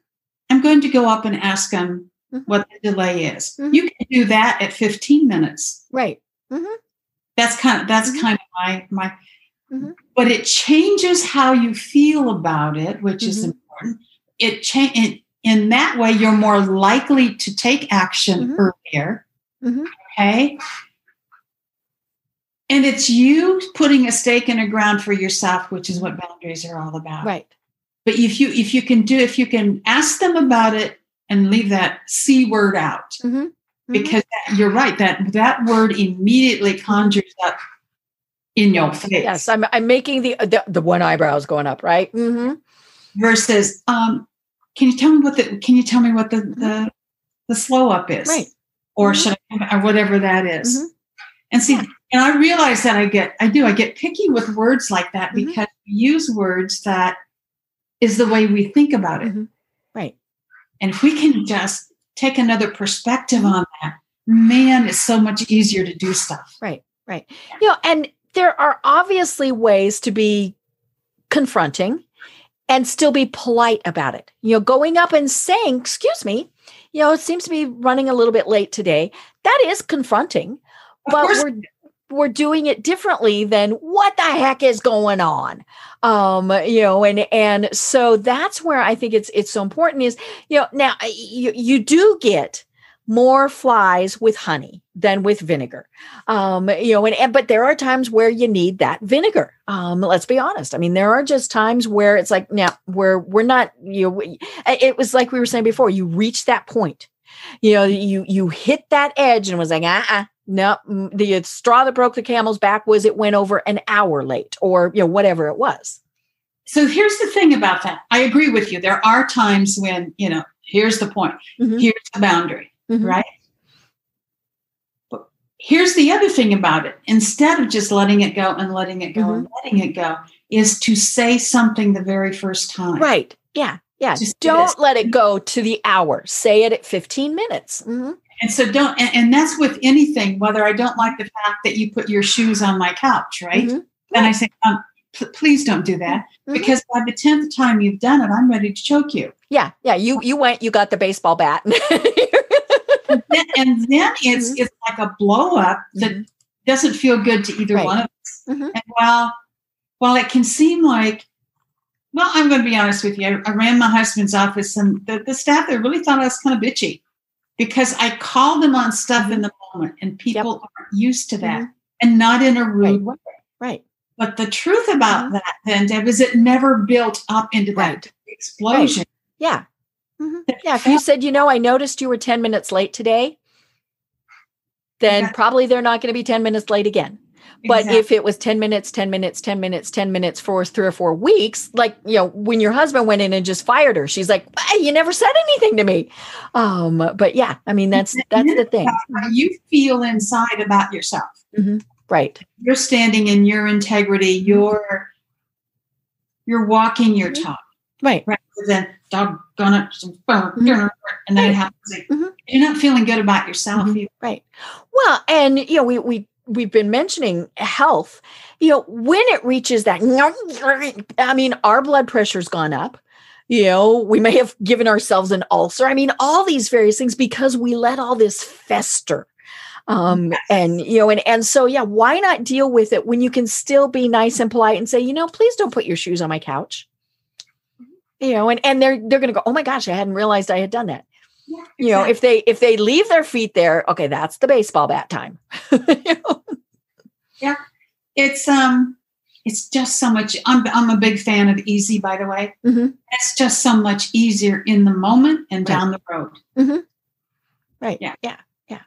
I'm going to go up and ask them mm-hmm. what the delay is. Mm-hmm. You can do that at 15 minutes. Right. Mm-hmm. That's kind of, that's mm-hmm. kind of my, my, mm-hmm. but it changes how you feel about it, which is important. It change in that way, you're more likely to take action mm-hmm. earlier. Mm-hmm. Okay. And it's you putting a stake in the ground for yourself, which is what boundaries are all about. Right. But if you if you can do if you can ask them about it and leave that c word out, mm-hmm. mm-hmm. because that, you're right that that word immediately conjures up in your face. Yes, I'm I'm making the the, the one eyebrows going up, right? Mm-hmm. Versus, um, can you tell me what the can you tell me what the mm-hmm. the, the slow up is right or mm-hmm. should I, or whatever that is. Mm-hmm. and see yeah. and i realize that i get i do i get picky with words like that mm-hmm. because we use words that is the way we think about it mm-hmm. right and if we can just take another perspective on that man it's so much easier to do stuff right right you know and there are obviously ways to be confronting and still be polite about it. You know, going up and saying, "Excuse me, you know, it seems to be running a little bit late today." That is confronting, but we're we're doing it differently than what the heck is going on um you know and and so that's where i think it's it's so important is you know now you, you do get more flies with honey than with vinegar. Um, you know, and, and, but there are times where you need that vinegar. Um, let's be honest. I mean, there are just times where it's like now where we're not, you know, it was like we were saying before, you reach that point. You know, you you hit that edge and was like, uh-uh, no, the straw that broke the camel's back was it went over an hour late or you know, whatever it was. So here's the thing about that. I agree with you. There are times when, you know, here's the point. Mm-hmm. Here's the boundary mm-hmm. right? But here's the other thing about it instead of just letting it go and letting it go mm-hmm. and letting it go, is to say something the very first time. Right. Yeah. Yeah. Just don't let it go to the hour. Say it at 15 minutes. Mm-hmm. And so don't, and, and, that's with anything, whether I don't like the fact that you put your shoes on my couch, right? Mm-hmm. And I say, um, p- please don't do that mm-hmm. because by the 10th time you've done it, I'm ready to choke you. Yeah. Yeah. You, you went, you got the baseball bat. and, then, and then it's mm-hmm. it's like a blow up that mm-hmm. doesn't feel good to either right. one of us. Mm-hmm. And while while it can seem like, well, I'm going to be honest with you. I, I ran my husband's office, and the, the staff there really thought I was kind of bitchy because I called them on stuff in mm-hmm. the moment, and people yep. aren't used to that, mm-hmm. and not in a rude right. way. Right. But the truth about mm-hmm. that, then, Deb, is it never built up into right. that explosion. Right. Yeah. Mm-hmm. Yeah. If you said, you know, I noticed you were 10 minutes late today, then exactly. probably they're not going to be 10 minutes late again. But exactly. if it was 10 minutes, 10 minutes, 10 minutes, 10 minutes for three or four weeks, like, you know, when your husband went in and just fired her, she's like, hey, you never said anything to me. Um, but yeah, I mean, that's, that's the thing. How you feel inside about yourself. Mm-hmm. Right. You're standing in your integrity. Mm-hmm. You're, you're walking your mm-hmm. talk. Right. Rather than doggone it, mm-hmm. and then it happens. Mm-hmm. You're not feeling good about yourself. Mm-hmm. Right. Well, and you know, we we we've been mentioning health. You know, when it reaches that, I mean, our blood pressure's gone up. you know, we may have given ourselves an ulcer. I mean, all these various things because we let all this fester. Um, and you know, and and so yeah, why not deal with it when you can still be nice and polite and say, you know, please don't put your shoes on my couch. You know, and and they're they're gonna go, oh my gosh, I hadn't realized I had done that. Yeah, You know, if they if they leave their feet there, okay, that's the baseball bat time. You know? it's um it's just so much I'm I'm a big fan of easy by the way. Mhm. It's just so much easier in the moment and Right. down the road. Right. Yeah. Yeah. Yeah.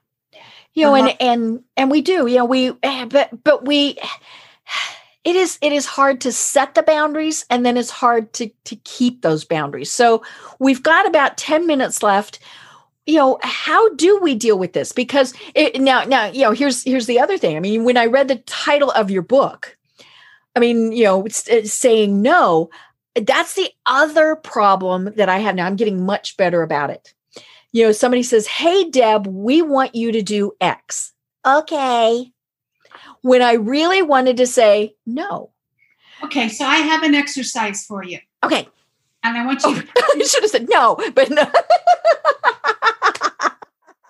You know, and and and we do, you know, we eh, but but we it is it is hard to set the boundaries and then it's hard to to keep those boundaries. So we've got about 10 minutes left. You know, how do we deal with this? Because it now now, you know, here's here's the other thing. I mean, when I read the title of your book, I mean, you know, it's, it's uh, saying no, that's the other problem that I have now. I'm getting much better about it you know, somebody says, Hey, Deb, we want you to do X. Okay. When I really wanted to say no. Okay, so I have an exercise for you. Okay. And I want you Oh, I should have said no, but no.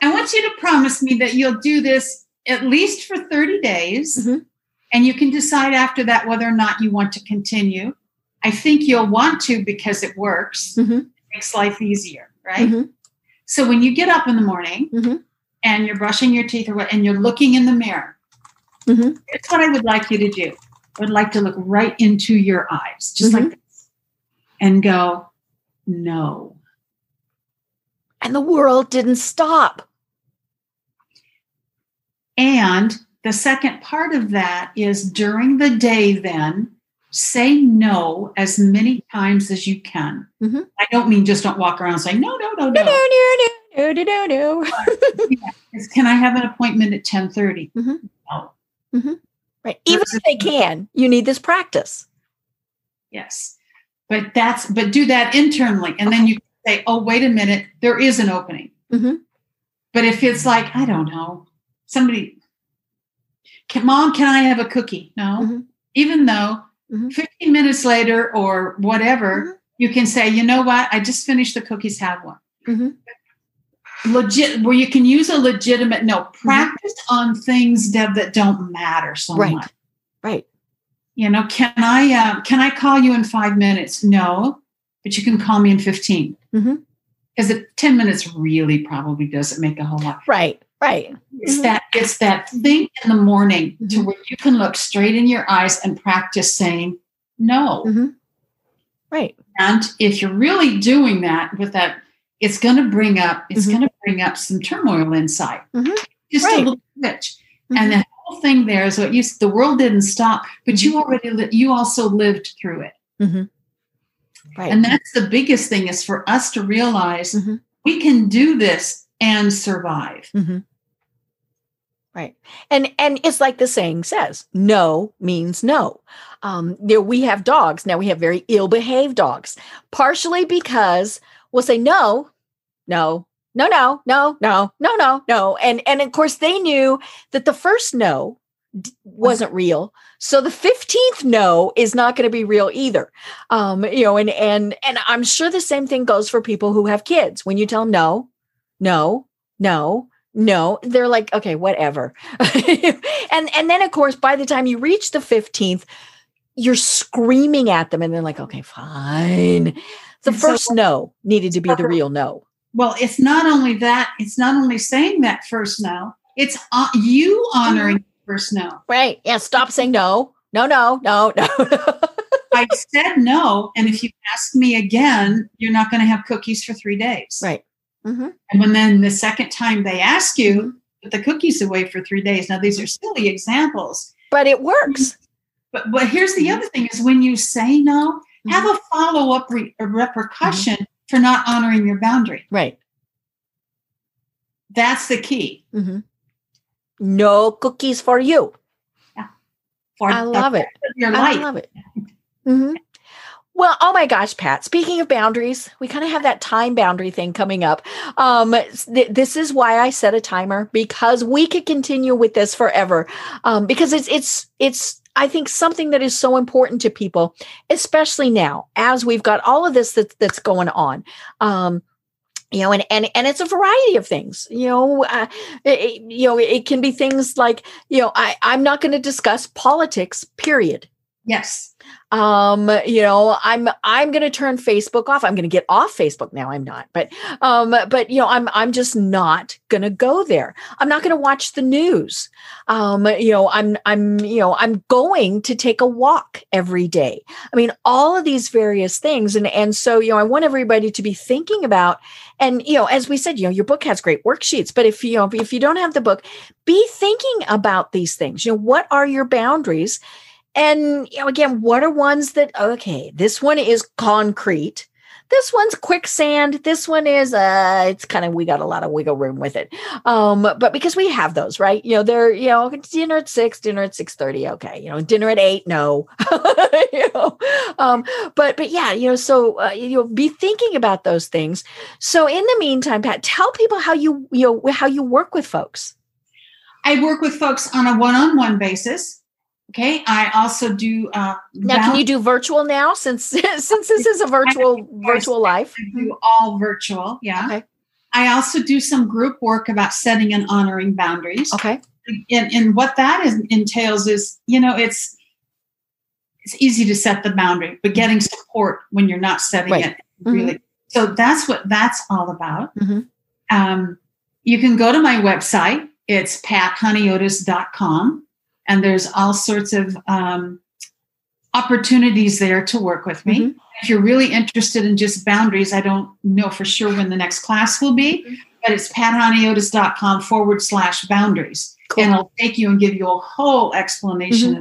I want you to promise me that you'll do this at least for 30 days. Mhm. And you can decide after that whether or not you want to continue. I think you'll want to because it works. Mhm. It makes life easier, right? Mhm. So when you get up in the morning Mhm. and you're brushing your teeth or what, and you're looking in the mirror, Mhm. here's what I would like you to do. I would like to look right into your eyes, just Mhm. like this, and go, no. And the world didn't stop. And the second part of that is during the day, then say no as many times as you can. Mhm. I don't mean just don't walk around saying no, no, no, No, no. no, no, no, no, no, no. It's, Can I have an appointment at 1030? Mhm. No. Right. Even if they can, you need this practice. Yes. But that's but do that internally. And then you say, oh, wait a minute, there is an opening. Mhm. But if it's like, I don't know, somebody can mom, can I have a cookie? No. Mhm. Even though Mhm. 15 minutes later or whatever, Mhm. you can say, you know what? I just finished the cookies, have one. Legit where you can use a legitimate no. Practice on things, Deb, that don't matter so Right. much. Right. You know, can I uh, can I call you in five minutes? No, but you can call me in 15. Mhm. Because the 10 minutes really probably doesn't make a whole lot. Right. Right. It's Mhm. that it's that thing in the morning to Mhm. where you can look straight in your eyes and practice saying no. Mhm. Right. And if you're really doing that with that, it's going to bring up it's Mhm. going to bring up some turmoil inside, Mhm. just Right. a little bit. Mhm. And the whole thing there is what you the world didn't stop, but Mm-hmm. you already li- you also lived through it. Mhm. Right. And that's the biggest thing is for us to realize Mhm. we can do this and survive. Right. And and it's like the saying says, no means no. Um, there we have dogs. Now we have very ill-behaved dogs, partially because we'll say no, no, no, no, no, no, no, no, no. And and of course they knew that the first no wasn't real. So the 15th no is not going to be real either. Um, you know, and and and I'm sure the same thing goes for people who have kids. When you tell them no, no, no, no, they're like, okay, whatever. and and then of course, by the time you reach the 15th, you're screaming at them, and they're like, okay, fine. The first no needed to be the real no. Well, it's not only that, it's not only saying that first no, it's uh, you honoring the first no. Right. Yeah. Stop saying no. No, no, no, no. I said no, and if you ask me again, you're not going to have cookies for three days. right. hmm And when then the second time they ask you, mm-hmm. put the cookies away for three days. Now these are silly examples, But it works. but but here's the mm-hmm. other thing: is when you say no, have a follow up re- repercussion for not honoring your boundary. Right. That's the key. hmm No cookies for you. For I love it. Your I love it. Mhm. Well, oh my gosh, Pat. Speaking of boundaries, we kind of have that time boundary thing coming up. Um, th- this is why I set a timer because we could continue with this forever. Um, because it's it's it's I think something that is so important to people, especially now, as we've got all of this that, that's going on. Um, you know and and and it's a variety of things you know uh, it, you know it can be things like you know i i'm not going to discuss politics period yes. Um you know i'm i'm to turn facebook off. I'm to get off facebook now. I'm not but um but you know i'm i'm just not to go there. I'm not to watch the news. Um you know i'm i'm you know i'm going to take a walk every day. I mean all of these various things. And and so you know i want everybody to be thinking about and you know as we said you know your book has great worksheets but if you know if you don't have the book be thinking about these things. You know what are your boundaries and you know, again, what are ones that okay, this one is concrete. This one's quicksand. This one is uh it's kind of we got a lot of wiggle room with it. Um, but because we have those, right? You know, they're, you know, dinner at six, dinner at six thirty, okay. You know, dinner at eight, no. you know, um, but but yeah, you know, so uh, you know, be thinking about those things. So in the meantime, Pat, tell people how you you know how you work with folks. I work with folks on a one-on-one basis. Okay. I also do. Uh, now, can you do virtual now since since this is a virtual virtual life? I do all virtual. Yeah. Okay. I also do some group work about setting and honoring boundaries. Okay. And, and what that is, entails is, you know, it's it's easy to set the boundary, but getting support when you're not setting right. it really. Mm-hmm. So that's what that's all about. Mm-hmm. Um, you can go to my website. It's pathoniotes.com and there's all sorts of um, opportunities there to work with me. Mm-hmm. If you're really interested in just boundaries, I don't know for sure when the next class will be, mm-hmm. but it's pathoniotes.com forward slash boundaries. Cool. And I'll take you and give you a whole explanation mm-hmm.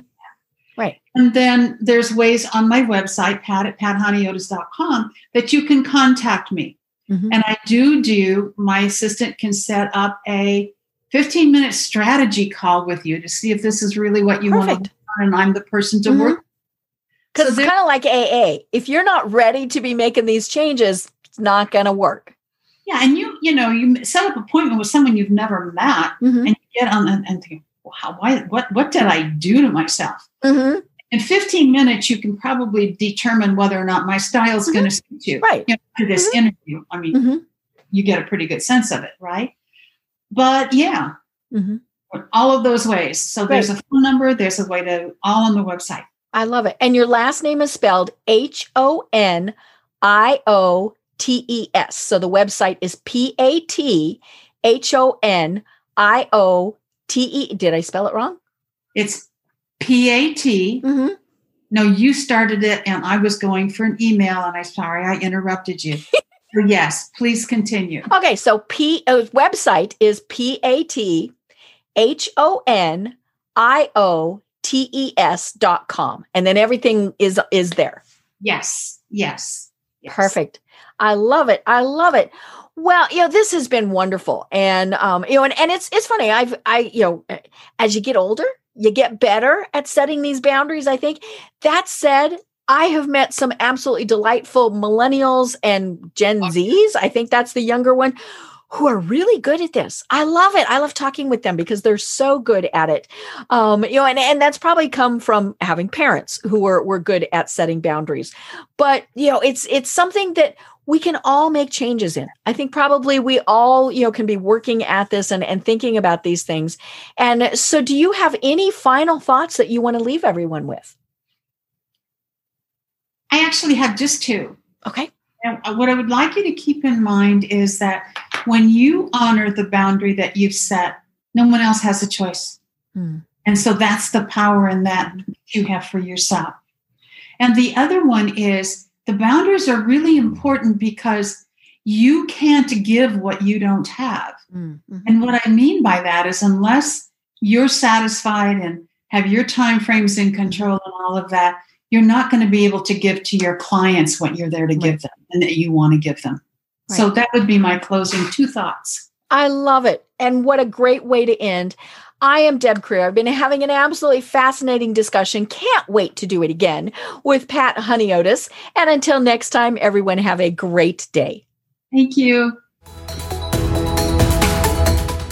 Right. And then there's ways on my website, pat at pathoniotes.com, that you can contact me. Mm-hmm. And I do do, my assistant can set up a 15 minute strategy call with you to see if this is really what you Perfect. want to and I'm the person to mm-hmm. work. Because so it's kind of like AA. If you're not ready to be making these changes, it's not going to work. Yeah, and you you know you set up an appointment with someone you've never met, mm-hmm. and you get on and, and think, wow, why, what what did I do to myself? Mm-hmm. In 15 minutes, you can probably determine whether or not my style is going to suit you. Right. You know, to this mm-hmm. interview, I mean, mm-hmm. you get a pretty good sense of it, right? But yeah, mm-hmm. all of those ways. So there's a phone number, there's a way to all on the website. I love it. And your last name is spelled H O N I O T E S. So the website is P A T H O N I O T E. Did I spell it wrong? It's P A T. Mm-hmm. No, you started it, and I was going for an email, and I'm sorry I interrupted you. Yes, please continue. Okay, so P uh, website is P A T H O N I O T E S dot com. And then everything is is there. Yes, yes. Yes. Perfect. I love it. I love it. Well, you know, this has been wonderful. And um, you know, and, and it's it's funny. I've I, you know, as you get older, you get better at setting these boundaries, I think. That said, I have met some absolutely delightful millennials and Gen Zs. I think that's the younger one who are really good at this. I love it. I love talking with them because they're so good at it. Um, you know, and, and that's probably come from having parents who were, were good at setting boundaries. But, you know, it's it's something that we can all make changes in. I think probably we all, you know, can be working at this and, and thinking about these things. And so do you have any final thoughts that you want to leave everyone with? I actually have just two. Okay. And what I would like you to keep in mind is that when you honor the boundary that you've set, no one else has a choice. Hmm. And so that's the power in that you have for yourself. And the other one is the boundaries are really important because you can't give what you don't have. Mm-hmm. And what I mean by that is unless you're satisfied and have your time frames in control and all of that, you're not going to be able to give to your clients what you're there to give them and that you want to give them. Right. So that would be my closing two thoughts. I love it. And what a great way to end. I am Deb Krier. I've been having an absolutely fascinating discussion. Can't wait to do it again with Pat Honiotes. And until next time, everyone have a great day. Thank you.